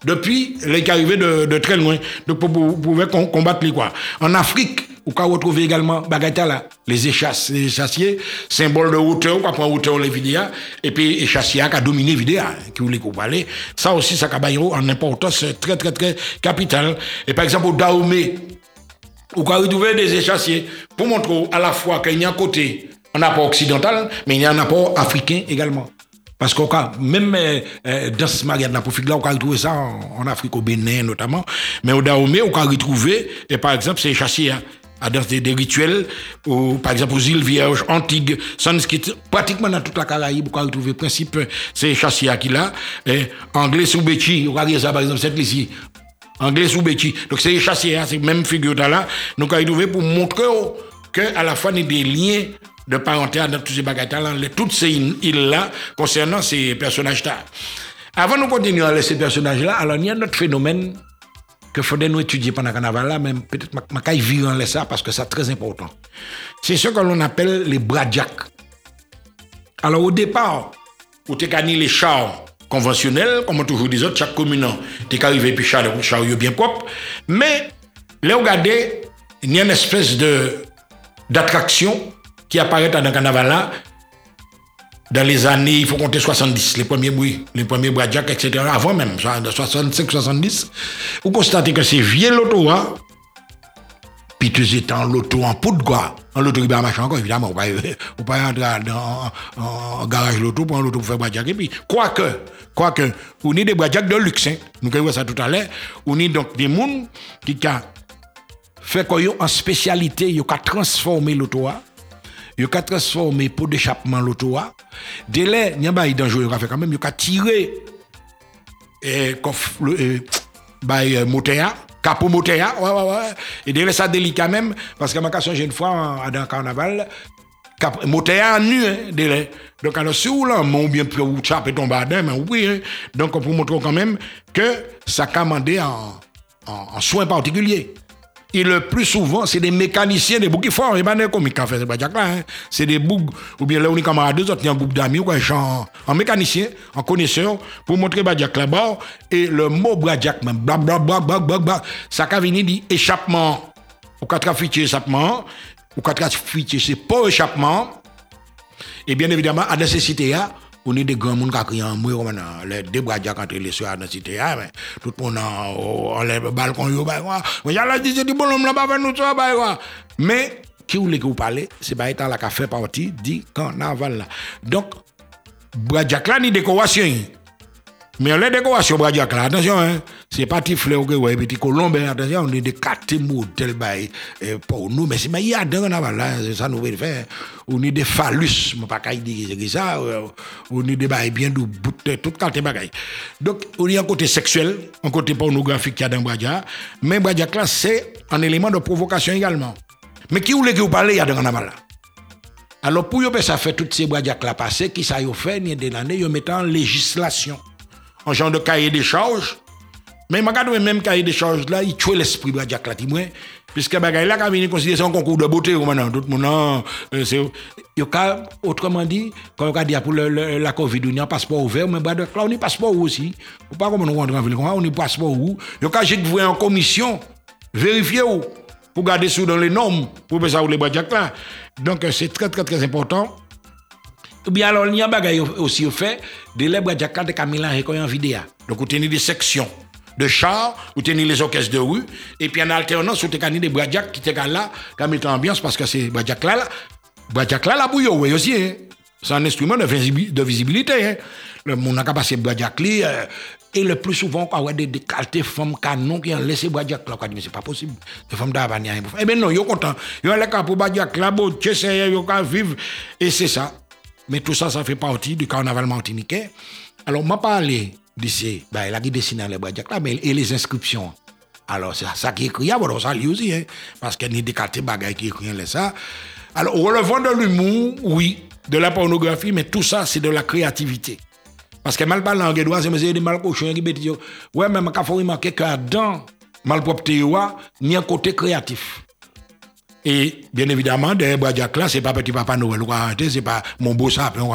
depuis les arrivés de, de, très loin. Donc, pour, pouvoir combattre les quoi. En Afrique, vous pouvez retrouver également Bagata là, les échasses, les chassiers, symbole de hauteur, quoi, prend hauteur les vidéos, et puis les chassiers qui a dominé vidéo, qui voulait qu'on parle. Ça aussi, ça a en importance très, très, très capital. Et par exemple, au Dahomey, vous pouvez retrouver des échassiers pour montrer à la fois qu'il y a un côté un apport occidental, mais il y a un apport africain également. Parce cas, même euh, euh dans ce mariage de là, on peut retrouver ça en, Afrique, au Bénin notamment. Mais au Dahomey, on peut retrouver, et par exemple, c'est chassier, hein, à dans des, rituels, ou, par exemple aux îles Vierges, Antigues, Sanskrit, pratiquement dans toute la Caraïbe, on peut retrouver le principe, c'est chassier qui là. Anglais sous Betty, on peut ça par exemple, cette ici. Anglais sous Betty. Donc c'est chassier, hein, c'est même figure là. Nous avons retrouvé pour montrer qu'à la fois, il y a des liens de parenté dans tous ces bagages toutes ces îles-là, concernant ces personnages-là. Avant de continuer à ces personnages-là, alors il y a un autre phénomène que faudrait nous étudier pendant le carnaval là, même peut-être ma caille vivre en ça parce que c'est très important. C'est ce que l'on appelle les bradjaks. Alors au départ, où tu les chars conventionnels, comme on toujours dit chaque commune, tu arrivé puis char, char bien propre, mais là regardez, il y a une espèce de d'attraction qui apparaît dans le carnaval là, dans les années, il faut compter 70, les premiers bruits, les premiers bradjaks, etc. Avant même, 65-70, vous constatez que c'est vieux l'auto, hein? Puis tu étais en loto en poudre, quoi. En loto, il y a machin, quoi, évidemment. Vous ne pas entrer dans un garage un loto pour faire bradjak. Et puis, quoique, quoique, on est des bradjaks de luxe, hein. Nous avons ça tout à l'heure. On est donc des gens qui ont fait quoi, en spécialité, ils ont transformé l'auto, hein il a transformé pour d'échappement l'auto. Dès là, il y a pas dangereux, fait quand même, il a tiré et coffre le moteur capot moteur ouais ouais ouais. Et là ça délicat même parce que ma question une fois dans le carnaval moteur nu hein, dès donc alors si vous là mon bien plus ou chape tombe à mais oui hein. donc montrer quand même que ça commandé en, en, en soins particuliers et le plus souvent, c'est des mécaniciens, des boucs qui font, et pas des comiques qui font ces là hein. C'est des boucs, ou bien là, on est camarades, deux autres, un groupe d'amis, ou en, en mécanicien, en connaisseur, pour montrer Badiak là-bas, et le mot Badiak, même, bla, ça a venir dit échappement. Ou quatre afficher échappement, ou quatre afficher, c'est pas échappement. Et bien évidemment, à nécessité, hein, on est des grands monde qui ont crié en moi, les deux bras les soirs dans la cité, tout le monde en le balcon, mais bon homme là, quoi. Mais, qui voulait que vous parlez, c'est pas état là qui fait partie du carnaval. Donc, bras là, ni décoration. Mais les décorations, attention, hein, c'est pas petit fleur, ouais, petit colombe, attention, on est des quatre modèles, bah, pour nous, mais c'est, il y a là, c'est ça, nous faire. On est des phallus, mon pas ça, on est des bien de. Donc, on est un côté sexuel, un côté pornographique qu'il y a dans Bradiak, mais Bradiak, là, c'est un élément de provocation également. Mais qui voulait que vous parlez, il y a dans? Alors, pour ça fait toutes ces Bradiak là passer, qui ça y a fait, a des années, ils mettent en législation un genre de cahier des charges. Mais je même cahier des charges là, il tue l'esprit de Jack là, puisque bagay là, quand il considéré un concours de beauté, maintenant, tout le monde, euh, c'est, autrement dit, quand on dit pour la Covid, on a un passeport ouvert, mais là, on a un passeport aussi? Ou pas comment on rentre en ville, on a un passeport où? Il y a j'ai vous en commission, vérifier où, pour garder sous dans les normes, pour ça ou les Jack là. Donc, c'est très, très, très important. Ou bien alors, il y a des aussi fait, de l'èbre de de Camilla en vidéo. Donc, vous tenez des sections de chars, vous tenez les orchestres de rue, et puis en alternance, vous tenez des bradjak qui étaient là, qui mettent ambiance, parce que c'est bradjak là, là, bradjak là, la bouille, oui, aussi, hein. C'est un instrument de, visibilité, hein. Le monde a passé bradjak là, et le plus souvent, quand a des décaltés femmes canon qui ont laissé bradjak là, mais c'est pas possible. Les femmes d'avant, Eh bien non, ils sont contents. Ils ont les cas pour bradjak là, bon, tu sais, ils vivre, et c'est ça. Mais tout ça, ça fait partie du carnaval martiniquais. Alors, m'a parlé d'ici, ben, il a dessiné les bradjaks là, mais et les inscriptions. Alors, c'est ça qui est écrit, alors ça lui aussi, hein, parce qu'il y a des cartes bagailles qui écrivent ça. Alors, relevant de l'humour, oui, de la pornographie, mais tout ça, c'est de la créativité. Parce que mal parlant en guédois, c'est des mal cochons qui disent, ouais, mais il faut remarquer que dans malpropreté, il y a un côté créatif. Et bien évidemment, des Bradjak là, c'est pas Petit Papa Noël, ce c'est pas Mon Beau Sapin,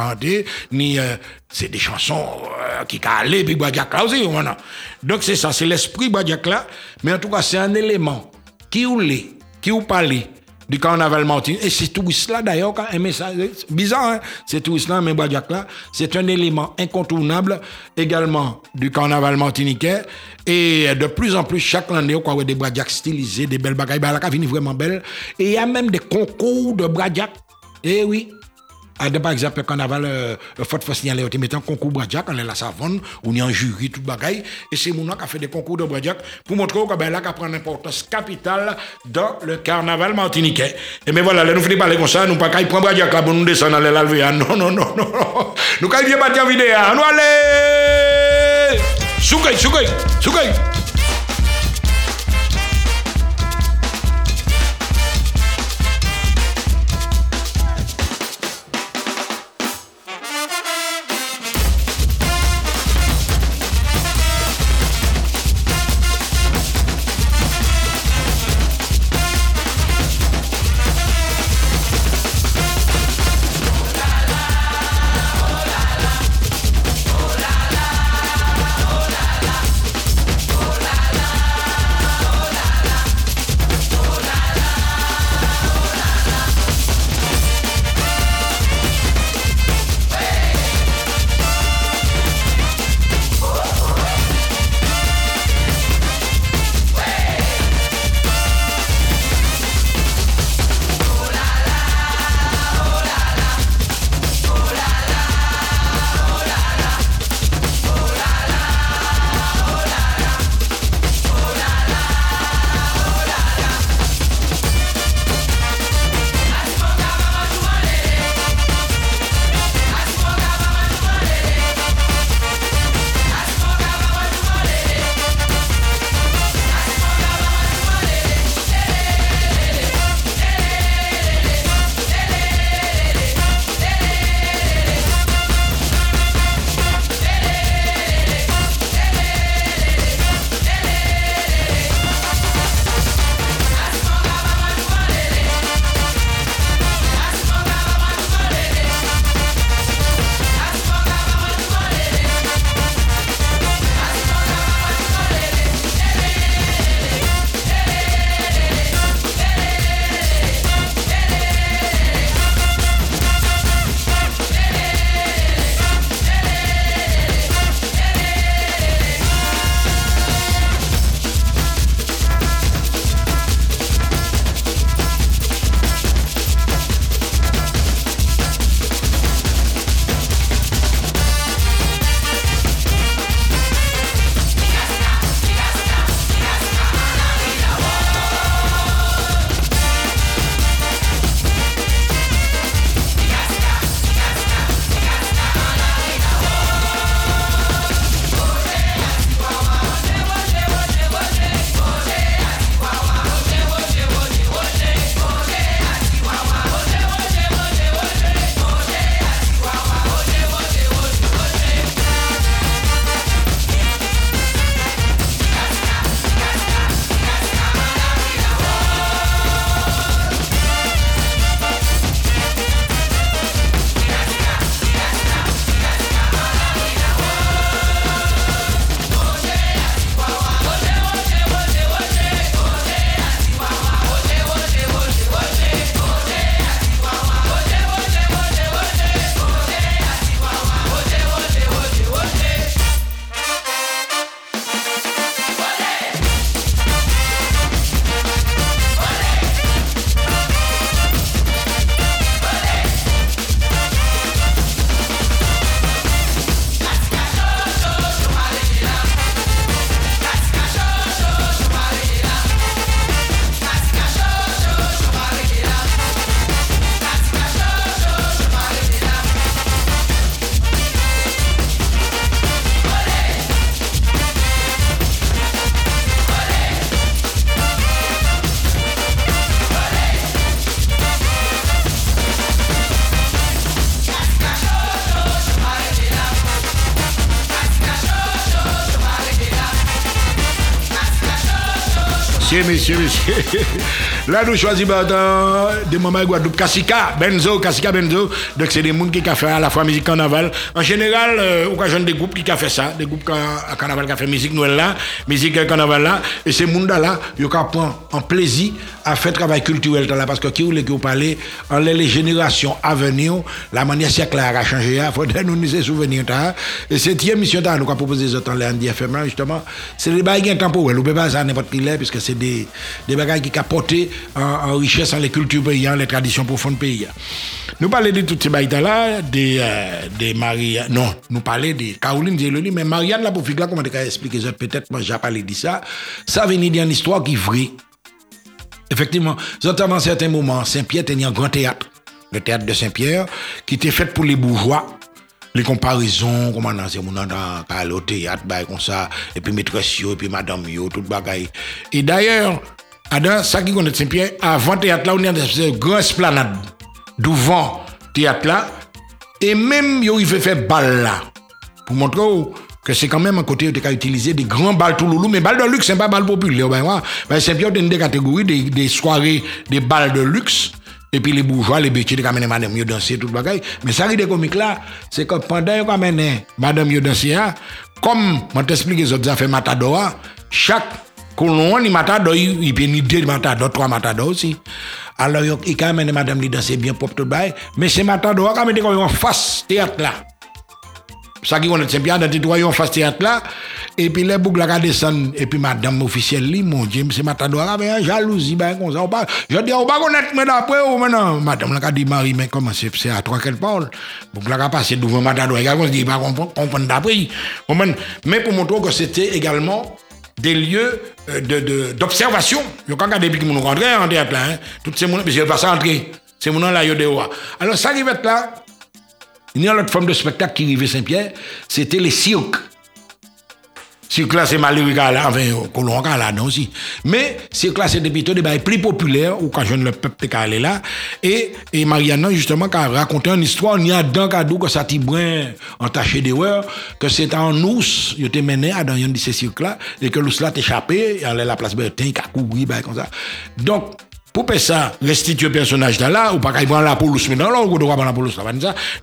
ni euh, c'est des chansons euh, qui calent, puis Bradjak là aussi. Donc c'est ça, c'est l'esprit Bradjak là, mais en tout cas, c'est un élément qui ou l'est, qui ou parle, du carnaval martinique. Et c'est tout cela d'ailleurs, un message bizarre, hein? c'est tout cela, mais là, c'est un élément incontournable également du carnaval martiniquais. Et de plus en plus, chaque année, on voit des Badiak stylisés, des belles bagailles, bah, la vraiment belle. Et il y a même des concours de Badiak. Eh oui, ah, par exemple, carnaval, euh, Fort Fosnial, on met un concours Bradjak, on est la savonne, on est en jury, tout bagaille. Et c'est mon qui a fait des concours de Bradjak pour montrer que ben, là, prend une importance capitale dans le carnaval martiniquais. Et mais voilà, là, nous finissons parler comme ça, nous pas qu'à prendre Bradjak là pour nous descendre dans l'alvé. Non, non, non, non. Nous qu'à y partir vidéo. Nous allez! Soukay, soukay, soukay! Messieurs, messieurs. Là, nous choisissons des moments Guadeloupe. Kassika, Benzo, Kassika, Benzo. Donc, c'est des gens qui ont fait à la fois musique carnaval. En général, euh, on a des groupes qui ont fait ça. Des groupes à carnaval qui ont fait musique Noël là, musique carnaval là. Et ces gens là, ils ont en plaisir à faire travail culturel là. Parce que qui voulait que vous parlez, en les générations à venir, la manière siècle a changé. Il faut nous nous ces souvenirs. là. Et cette émission, nous avons proposé des autres en FM là, justement. C'est des bagages temporels. On peut pas ça n'importe qui puisque c'est des, des bagages qui apportent en, en richesse dans les cultures paysannes, les traditions profondes pays. Nous parlons de toutes ces bagages là, des, euh, des Maria, non, nous parlons de Caroline mais Marianne faire là, comment tu expliquer ça, peut-être, moi, j'ai parlé de ça, ça venait d'une histoire qui est vraie. Effectivement, notamment à certains moments, Saint-Pierre tenait un grand théâtre, le théâtre de Saint-Pierre, qui était fait pour les bourgeois. Les comparaisons, comment on a c'est mon dans au théâtre, bah, comme ça, et puis maîtresse et puis madame yo, tout bagaille. Et d'ailleurs, Adam, ça qui connaît Saint-Pierre, avant théâtre on est dans une grande esplanade, devant théâtre et même yo, il fait faire balle là, pour montrer que c'est quand même un côté où tu as utilisé des grands balles tout loulou, mais balles de luxe, c'est pas balles populaires. Ben, ben, Saint-Pierre, une des catégories, des, des soirées, des balles de luxe. Et puis les bourgeois, les bêtises, quand même madame yo danser, tout bagaille. Mais ça, des comiques là, c'est que pendant yo quand même madame yo danser, hein, comme, moi t'explique les autres affaires matador, chaque colon, il matador, il ni deux matador, trois matador aussi. Alors, il quand même madame li danser bien propre tout bagaille. Mais c'est matador, même, comme en face théâtre là. Ça qui connaît Saint-Pierre, dans le en face théâtre là. Et puis les boucles là descendent. Et puis madame officielle, li, mon Dieu, c'est matador, avec un jalousie, ben, comme ça. On pas, je dis, on va connaître, mais d'après, ou maintenant, madame là, dit Marie, mais comment c'est, c'est à toi qu'elle parle? Boucle là, passé devant matador, et on se dit, pas comprendre d'après. Mais pour montrer que c'était également des lieux euh, de, de, d'observation. Je quand regarder depuis que nous rentrons en théâtre là, hein, toutes ces gens, mais je vais pas entrer. Ces gens là, ils ont Alors, ça qui va être là, il y a une autre forme de spectacle qui arrivait Saint-Pierre, c'était les cirques. Cirque là, c'est malheureux, enfin, colon là, non aussi. Mais cirque là, c'est plutôt des plus populaires, où quand je le peuple qui allé là. Et, et Marianne, justement, qui a raconté une histoire, il y a d'un cadeau que ça tibrin entaché d'erreur, que c'est en ours, il était mené à dans un de ces cirques là, et que l'ours là échappé, il allait à la place Bertin, il a couru, comme ça. Donc, pour faire ça, restituer le personnage là, ou pas qu'il prend la police, mais là, on doit prendre la police,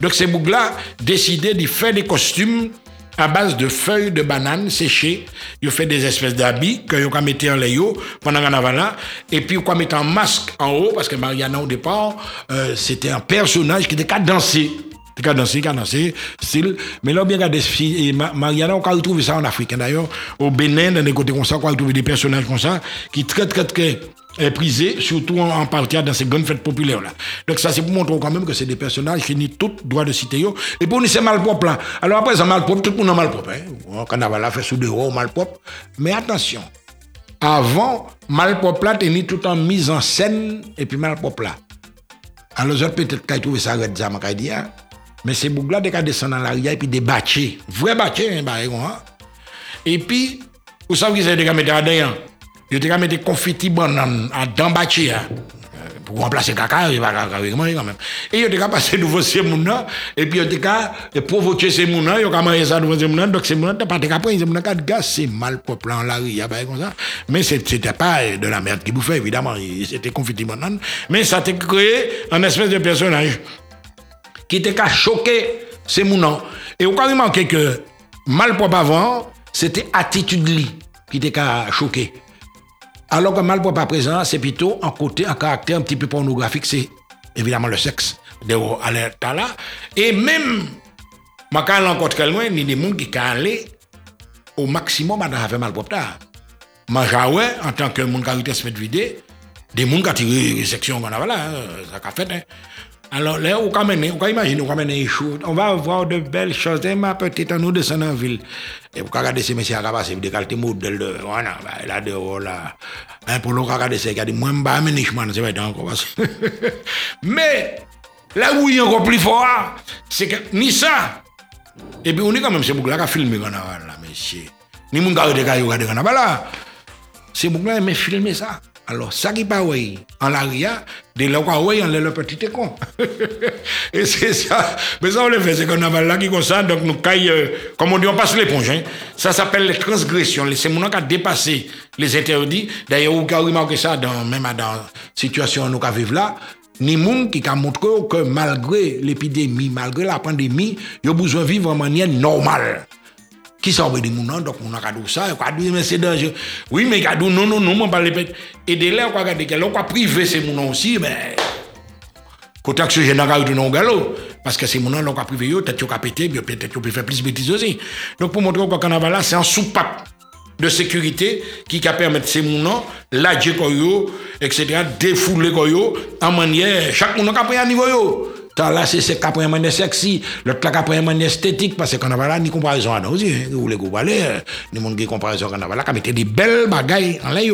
Donc, ces boucles là décidé de faire des costumes à base de feuilles de banane séchées. Ils fait des espèces d'habits que ils mettre en layo pendant carnaval là. Et puis, ils mettre un masque en haut, parce que Mariana, au départ, euh, c'était un personnage qui était qu'à danser. Dansé, qui a dansé, style. Mais là, bien regardé, et Mariana, on a retrouvé ça en Afrique. D'ailleurs, au Bénin, dans des côtés comme ça, on a retrouvé des personnages comme ça, qui très, très, très, est prisé, surtout en, en partie dans ces grandes fêtes populaires là. Donc ça c'est pour montrer quand même que c'est des personnages qui n'ont tout droit de citer. Et pour nous c'est mal propre là. Alors après c'est mal propre, tout le monde est mal propre. Hein. Carnaval là fait sous des hauts mal propre. Mais attention, avant mal propre là t'es tout en mise en scène et puis mal propre là. Alors peut-être qu'ils trouvent ça dit hein. Mais c'est bougla de descendre dans la rivière et puis des bâchés, vrai bâchés hein, bah, hein. Et puis vous savez qu'ils ont des caméras derrière je te mis des confettis bananes à d'embâcher pour remplacer caca, il va caca quand même. Et je te passer devant ces gens et puis je te provoquer ces gens là, je te manger ça devant ces gens donc ces gens pas te prendre ces gens gars c'est mal propre en la rue, il y a pas comme ça. Mais c'était pas de la merde qui bouffait évidemment, c'était confetti banane, mais ça t'a créé un espèce de personnage qui était qu'à choquer ces gens Et on a remarqué que mal propre avant, c'était attitude qui était qu'à choquer. Alors que mal pas présent, c'est plutôt un côté, un caractère un petit peu pornographique, c'est évidemment le sexe de à là. Et même, ma quand rencontre quelqu'un, il y a des gens qui aller au maximum à faire mal. Moi, en tant que monde qui a mettre vidé, des gens qui ont tiré section, voilà, ça a fait. Hein. Alors là, on va imaginer, on va mener. On va voir de belles choses. Et ma petite, nous descendons en ville. Et vous regardez ces messieurs qui passent, des qualités modèles de, voilà, là, de, là. Un pour l'on regarder ça, il y a des moins bas, mais nichement, c'est vrai, encore. Mais, là où il a encore plus fort, c'est que, ni ça. Et puis, on est quand même, c'est beaucoup là qui a filmé, là, messieurs. Ni mon gars, a regardé, là. C'est beaucoup là, mais filmer ça. Alors, ça qui pas oui, en l'aria, de là quoi oui, on est le petit con. Et c'est ça. Mais ça, on le fait, c'est qu'on a là qui comme ça, donc nous caille, euh, comme on dit, on passe l'éponge. Hein. Ça s'appelle les transgressions. C'est mon qui a dépassé les interdits. D'ailleurs, vous avez remarqué ça dans, même dans la situation où nous vivons là. Ni moun qui a montré que malgré l'épidémie, malgré la pandémie, il y a besoin de vivre de manière normale qui sont des gens, donc on a dit ça, on a dit, mais c'est dangereux. Oui, a dit, non, non, non, on va pas Et de là, on a dit, on a privé ces gens aussi, mais. Quand que ce général est non galop, parce que ces gens on a privé, peut-être qu'ils ont pété, peut-être qu'ils ont faire plus de bêtises aussi. Donc pour montrer le carnaval là, c'est un soupape de sécurité qui peut permettre ces gens là, etc., défouler en manière, chaque monde a pris un niveau. T'as là, c'est ce qui manière sexy, l'autre là qui manière esthétique, parce que carnaval là, ni comparaison à nous aussi. Vous voulez vous parlez, ni monde qui comparaison à carnaval là, qui mettait des belles bagailles en l'air.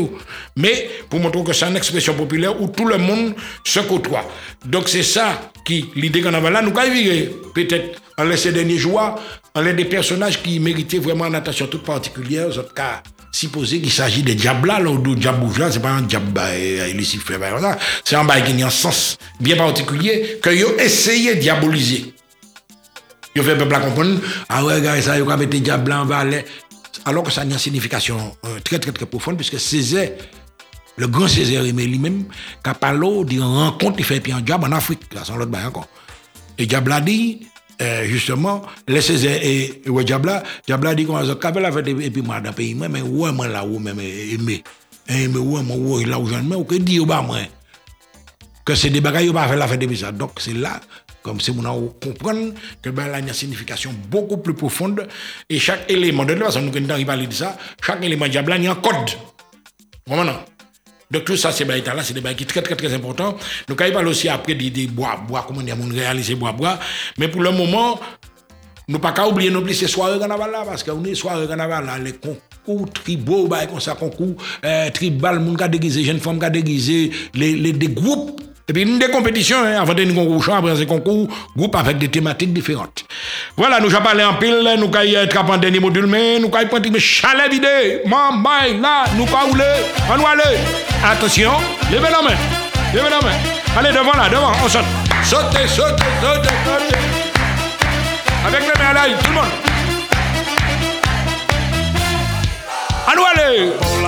Mais pour montrer que c'est une expression populaire où tout le monde se côtoie. Donc c'est ça qui, l'idée carnaval là, nous avons Peut-être en laisser derniers jours, en l'un des personnages qui méritaient vraiment une attention toute particulière, autres cas supposé qu'il s'agit de diable là, ou de là, c'est pas un diable bah, Lucifer, bah, c'est un bail qui a un sens bien particulier que yo essayé de diaboliser. Yo fait peuple comprendre, ah ouais, gars, ça, yo a mettre diable en valet. Alors que ça a une signification euh, très, très, très profonde, puisque Césaire, le grand Césaire aimé lui-même, qui a parlé d'une rencontre, il fait un diable en Afrique, là, sans l'autre bail encore. Et diable dit, euh, justement, les Césaire et ouais, Diabla, Diabla dit qu'on a fait la fête et puis moi dans le pays, mais ouais, moi là où même aimé. Aimé, ouais, moi, ouais, là où j'en mais que dit, bah, moi? Que c'est des bagailles, pas faire la fête de ça. Donc c'est là, comme c'est mon comprendre que ben, là, il y a une signification beaucoup plus profonde et chaque élément, de toute façon, nous, quand on parle de ça, chaque élément Diabla, il y a un code. Vraiment, donc tout ça, c'est là, c'est des bails qui sont très très très importants. Donc il parle aussi après des, des bois, bois, comment dire, réaliser bois, bois. Mais pour le moment, nous pas qu'à oublier non plus ces soirées carnaval là, parce qu'on est soirées carnaval là, les concours tribaux, bah, comme ça, concours euh, tribal, moun ka déguisé, jeunes femmes ka déguisé, les, les, groupes et puis, une des compétitions, hein, avant de nous concours après ces concours, groupe avec des thématiques différentes. Voilà, nous avons parlé en pile, nous avons être en dernier module, mais nous avons prendre mais chalet vidé, maman, là, nous avons rouler, on aller. Attention, levez la main, levez la main. Allez, devant là, devant, on saute. Sautez, sautez, sautez, sautez. Avec les mains là, tout le monde. À nous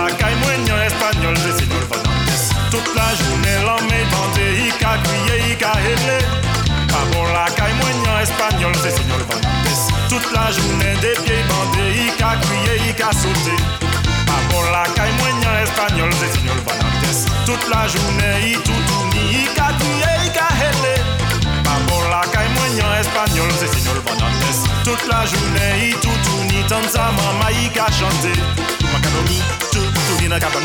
toute la journée l'homme est bandé, il a crié, il a hélé. Pas bon la caille moignon espagnol, c'est Signor Vandes. Toute la journée des pieds bandés, il a crié, il a sauté. Pas bon la caille moignon espagnol, c'est Signor Vandes. Toute la journée, il tout tourné, il a crié, il a hélé. Pas bon la caille moignon espagnol, c'est Signor Vandes. Toute la journée, il tout tourné, tant sa maman, il a chanté.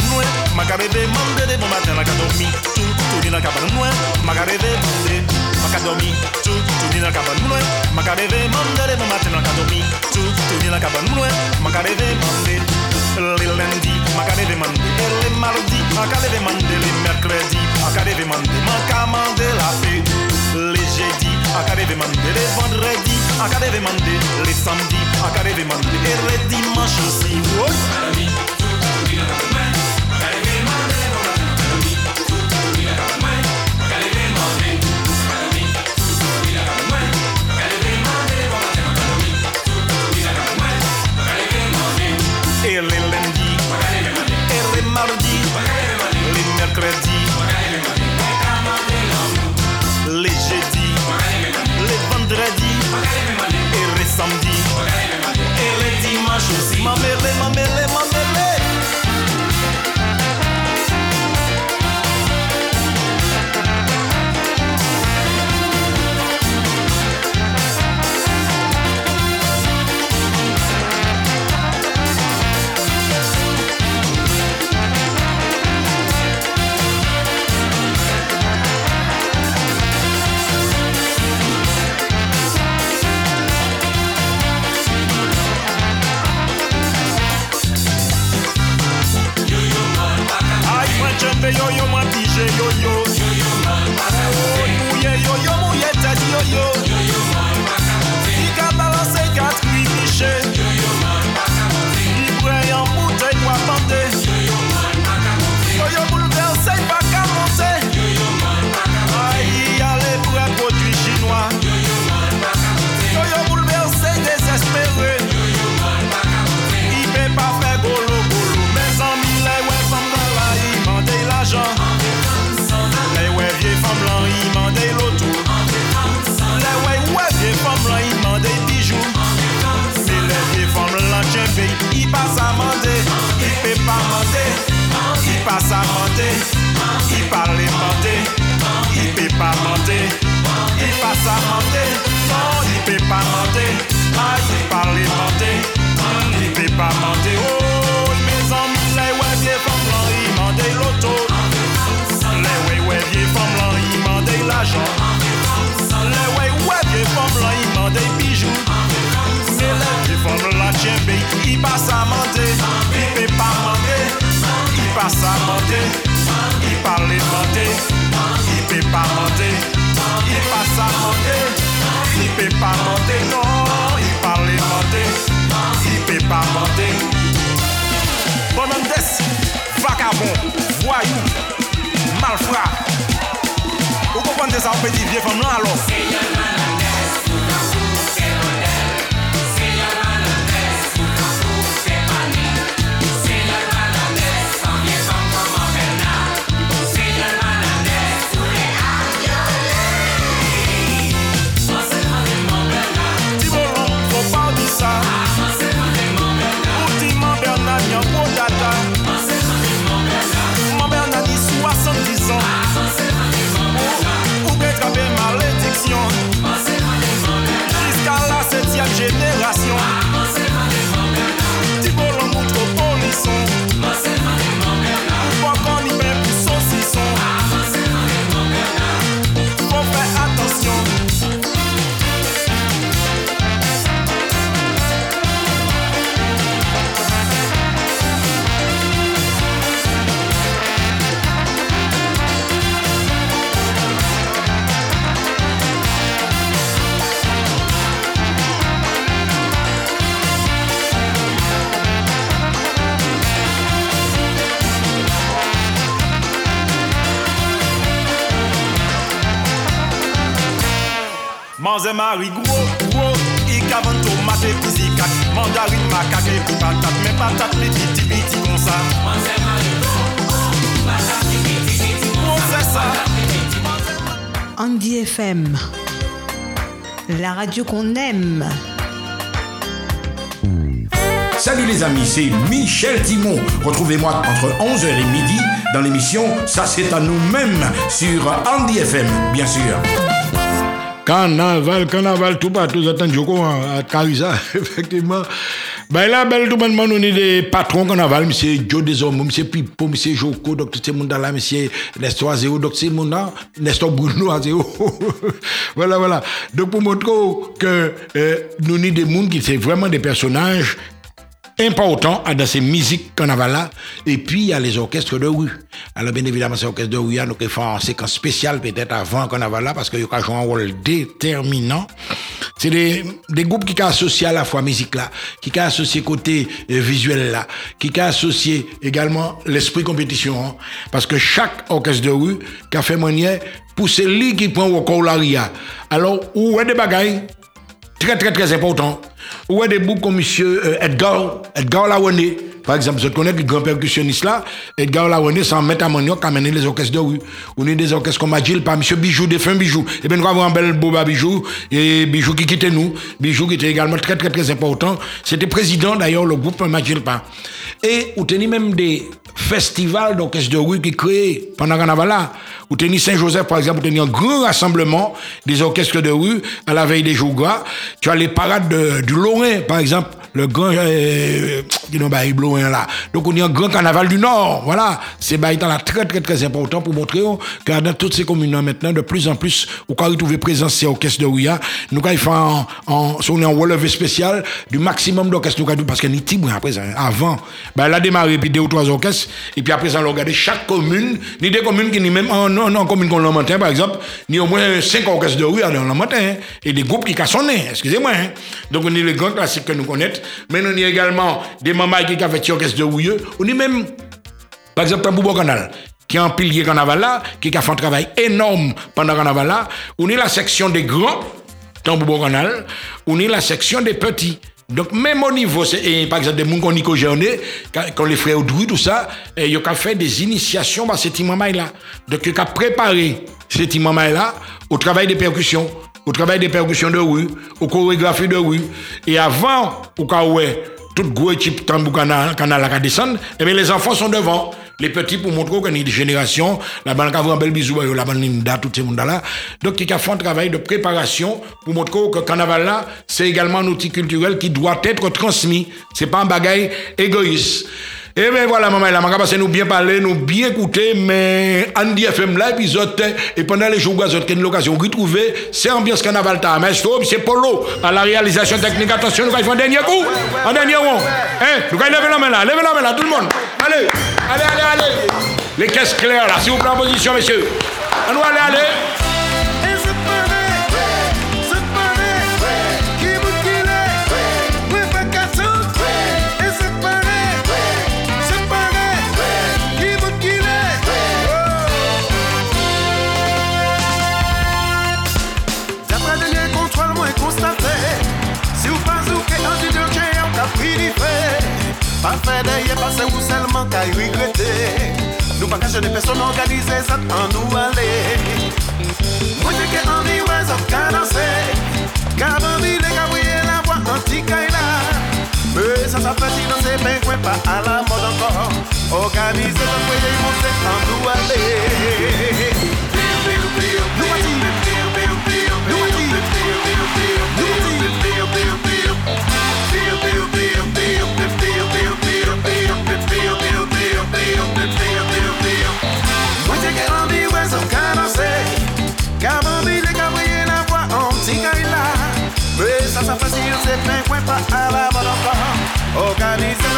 Macadamie, tout tourné dans la cabane noire. Macarebe mande de matin Macarebe mande de mande le lundi mande le mardi mande le mercredi mande la les jeudi mande les vendredi mande les samedi Macarebe mande et les dimanches aussi samedi Et les dimanches aussi ṣe yóyó. Yóyó máa ń yo yo, Ìmúyẹ yóyó múyẹ yo yo. L'argent. Les ouais, ouais, vieux femmes là, ils demandent des bijoux. Mais les vieux femmes là, tiens, ils passent à manger. Ils peut pas manger. Ils passent à manger. Ils parlent de manger. Ils peut pas manger. Ils passent à manger. Ils peut pas manger, non. Ils parlent de manger. Ils peut pas manger. Bonhomme des voyou, malfrat. Vous comprenez ça, on peut dire vieux femme là alors? Petit Manze mari gros, gros, i kavan tomate kuzikat Mandarin makake pi patat, men patat li piti piti kon sa Manze mari gros, gros, patat li piti piti kon sa c'est ça Andy FM, la radio qu'on aime. Salut les amis, c'est Michel Timon. Retrouvez-moi entre 11h et midi dans l'émission Ça c'est à nous-mêmes sur Andy FM, bien sûr. Carnaval, carnaval, tout partout, vous attendez à Carissa, effectivement. Ben là, belle tout on est des patrons carnaval, monsieur Joe Desormeaux, monsieur Pipo, monsieur Joko, docteur Semundala, monsieur Nestor Azéo, docteur Semunda, Nestor Bruno Azéo. voilà, voilà. Donc pour montrer que euh, nous des gens qui sont vraiment des personnages important dans ces musiques carnaval et puis il y a les orchestres de rue. Alors bien évidemment ces orchestres de rue nous font une séquence spéciale peut-être avant carnaval là parce qu'ils ont joué un rôle déterminant. C'est des, des groupes qui sont associés à la fois musique là qui sont associés côté euh, visuel là qui sont associés également l'esprit compétition hein. parce que chaque orchestre de rue qui a fait manière pour celui qui prend au l'aria alors où est des bagailles? Très très très important. Ou des boucs comme monsieur euh, Edgar, Edgar Lawane, par exemple, vous connaissez le grand percussionniste là, Edgar Lawane, sans mettre à manioc, a mené les orchestres de rue. On a des orchestres comme Agile, par monsieur Bijou, défunt Bijou. Et bien, nous avons un bel boba Bijou, et Bijou qui quittait nous, Bijou qui était également très très très important. C'était président d'ailleurs, le groupe Magil pas. Et on tenait même des festivals d'orchestres de rue qui créés pendant le carnaval là? Ou Saint-Joseph, par exemple, tenez un grand rassemblement des orchestres de rue à la veille des jours. Tu as les parades de- du Lorrain, par exemple, le grand, euh, dis donc, bah, il Lorrain là. Donc, on a un grand carnaval du Nord. Voilà. C'est bah, étant là très, très, très important pour montrer que dans toutes ces communes là, maintenant, de plus en plus, au cas où trouver présence ces orchestres de rue, là, nous, il fait en, en, on est en relevé spécial, du maximum d'orchestres, nous, parce que nous, tibre après, avant, bah, elle a démarré, puis deux ou trois orchestres, et puis après ça, on a regardé chaque commune, ni des communes qui, ni même, en, non, non, commune qu'on l'a matin, par exemple, ni au moins cinq orchestres de rue dans le matin, hein, et des groupes qui cassonnent, excusez-moi, hein. Donc, on est les grands classiques que nous connaissons, mais on est également des mamans qui ont fait des orchestres de rue, on est même, par exemple, Tamboubo Canal, qui est un pilier là, qui a fait un travail énorme pendant carnaval là. On est la section des grands, Tamboubo Canal, on est la section des petits. Donc, même au niveau, par exemple, des gens qu'on connaît, quand les frères Audrey, tout ça, ils ont fait des initiations par ces petits là. Donc, ils ont préparé ces petits là au travail des percussions, au travail des percussions de rue, aux chorégraphies de rue. Et avant, au cas où, tout gros équipe tambou canal, canal à descendre, et bien les enfants sont devant. Les petits pour montrer qu'on est des générations, la banque a un bel bisou, la banque tout ce monde là. Donc, il a fait un travail de préparation pour montrer que le carnaval là, c'est également un outil culturel qui doit être transmis. C'est pas un bagage égoïste. Et bien voilà, maman, là, on va nous bien parler, nous bien écouter, mais Andy FM là, épisode, et pendant les jours où vous avez l'occasion de retrouver, c'est ambiance carnaval ta mais c'est Polo, à la réalisation technique. Attention, nous allons faire un dernier coup, un dernier coup. Hein, nous allons lever la main là, lever la main là, tout le monde. Allez, allez, allez, allez. Les caisses claires là, s'il vous plaît en position, messieurs. On va aller, aller. Pas fait d'ailleurs passer ou seulement qu'à regretter Nous pas cacher des personnes organisées ça en nous aller Moi j'ai que envie ouais of canasser Car envie les gars la pas à la ça pour y monter en nous aller plein coin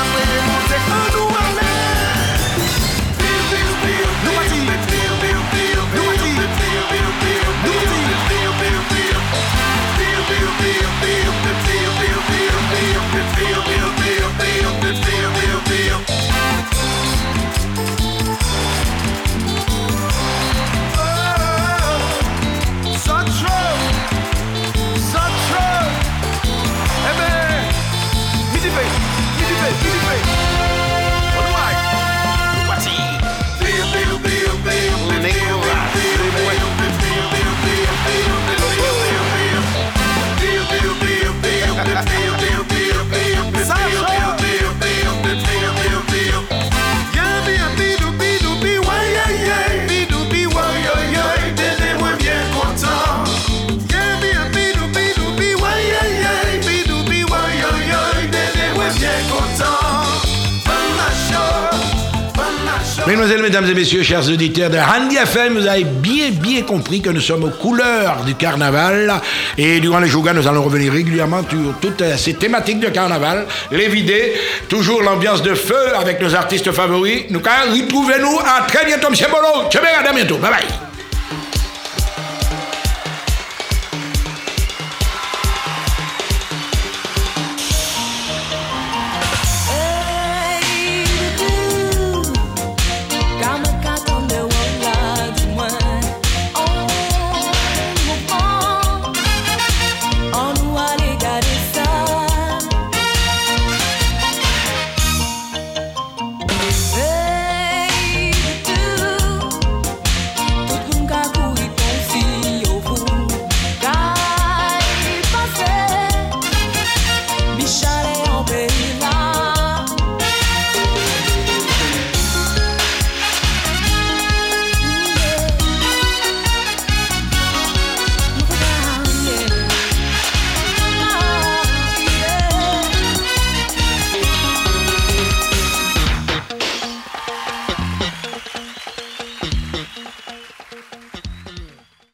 Mesdames et messieurs, chers auditeurs de Handy FM, vous avez bien, bien compris que nous sommes aux couleurs du carnaval. Et durant les jours, nous allons revenir régulièrement sur toutes ces thématiques de carnaval, les vidées, toujours l'ambiance de feu avec nos artistes favoris. Nous, retrouvez-nous à très bientôt, M. Bolo. à bientôt. Bye bye.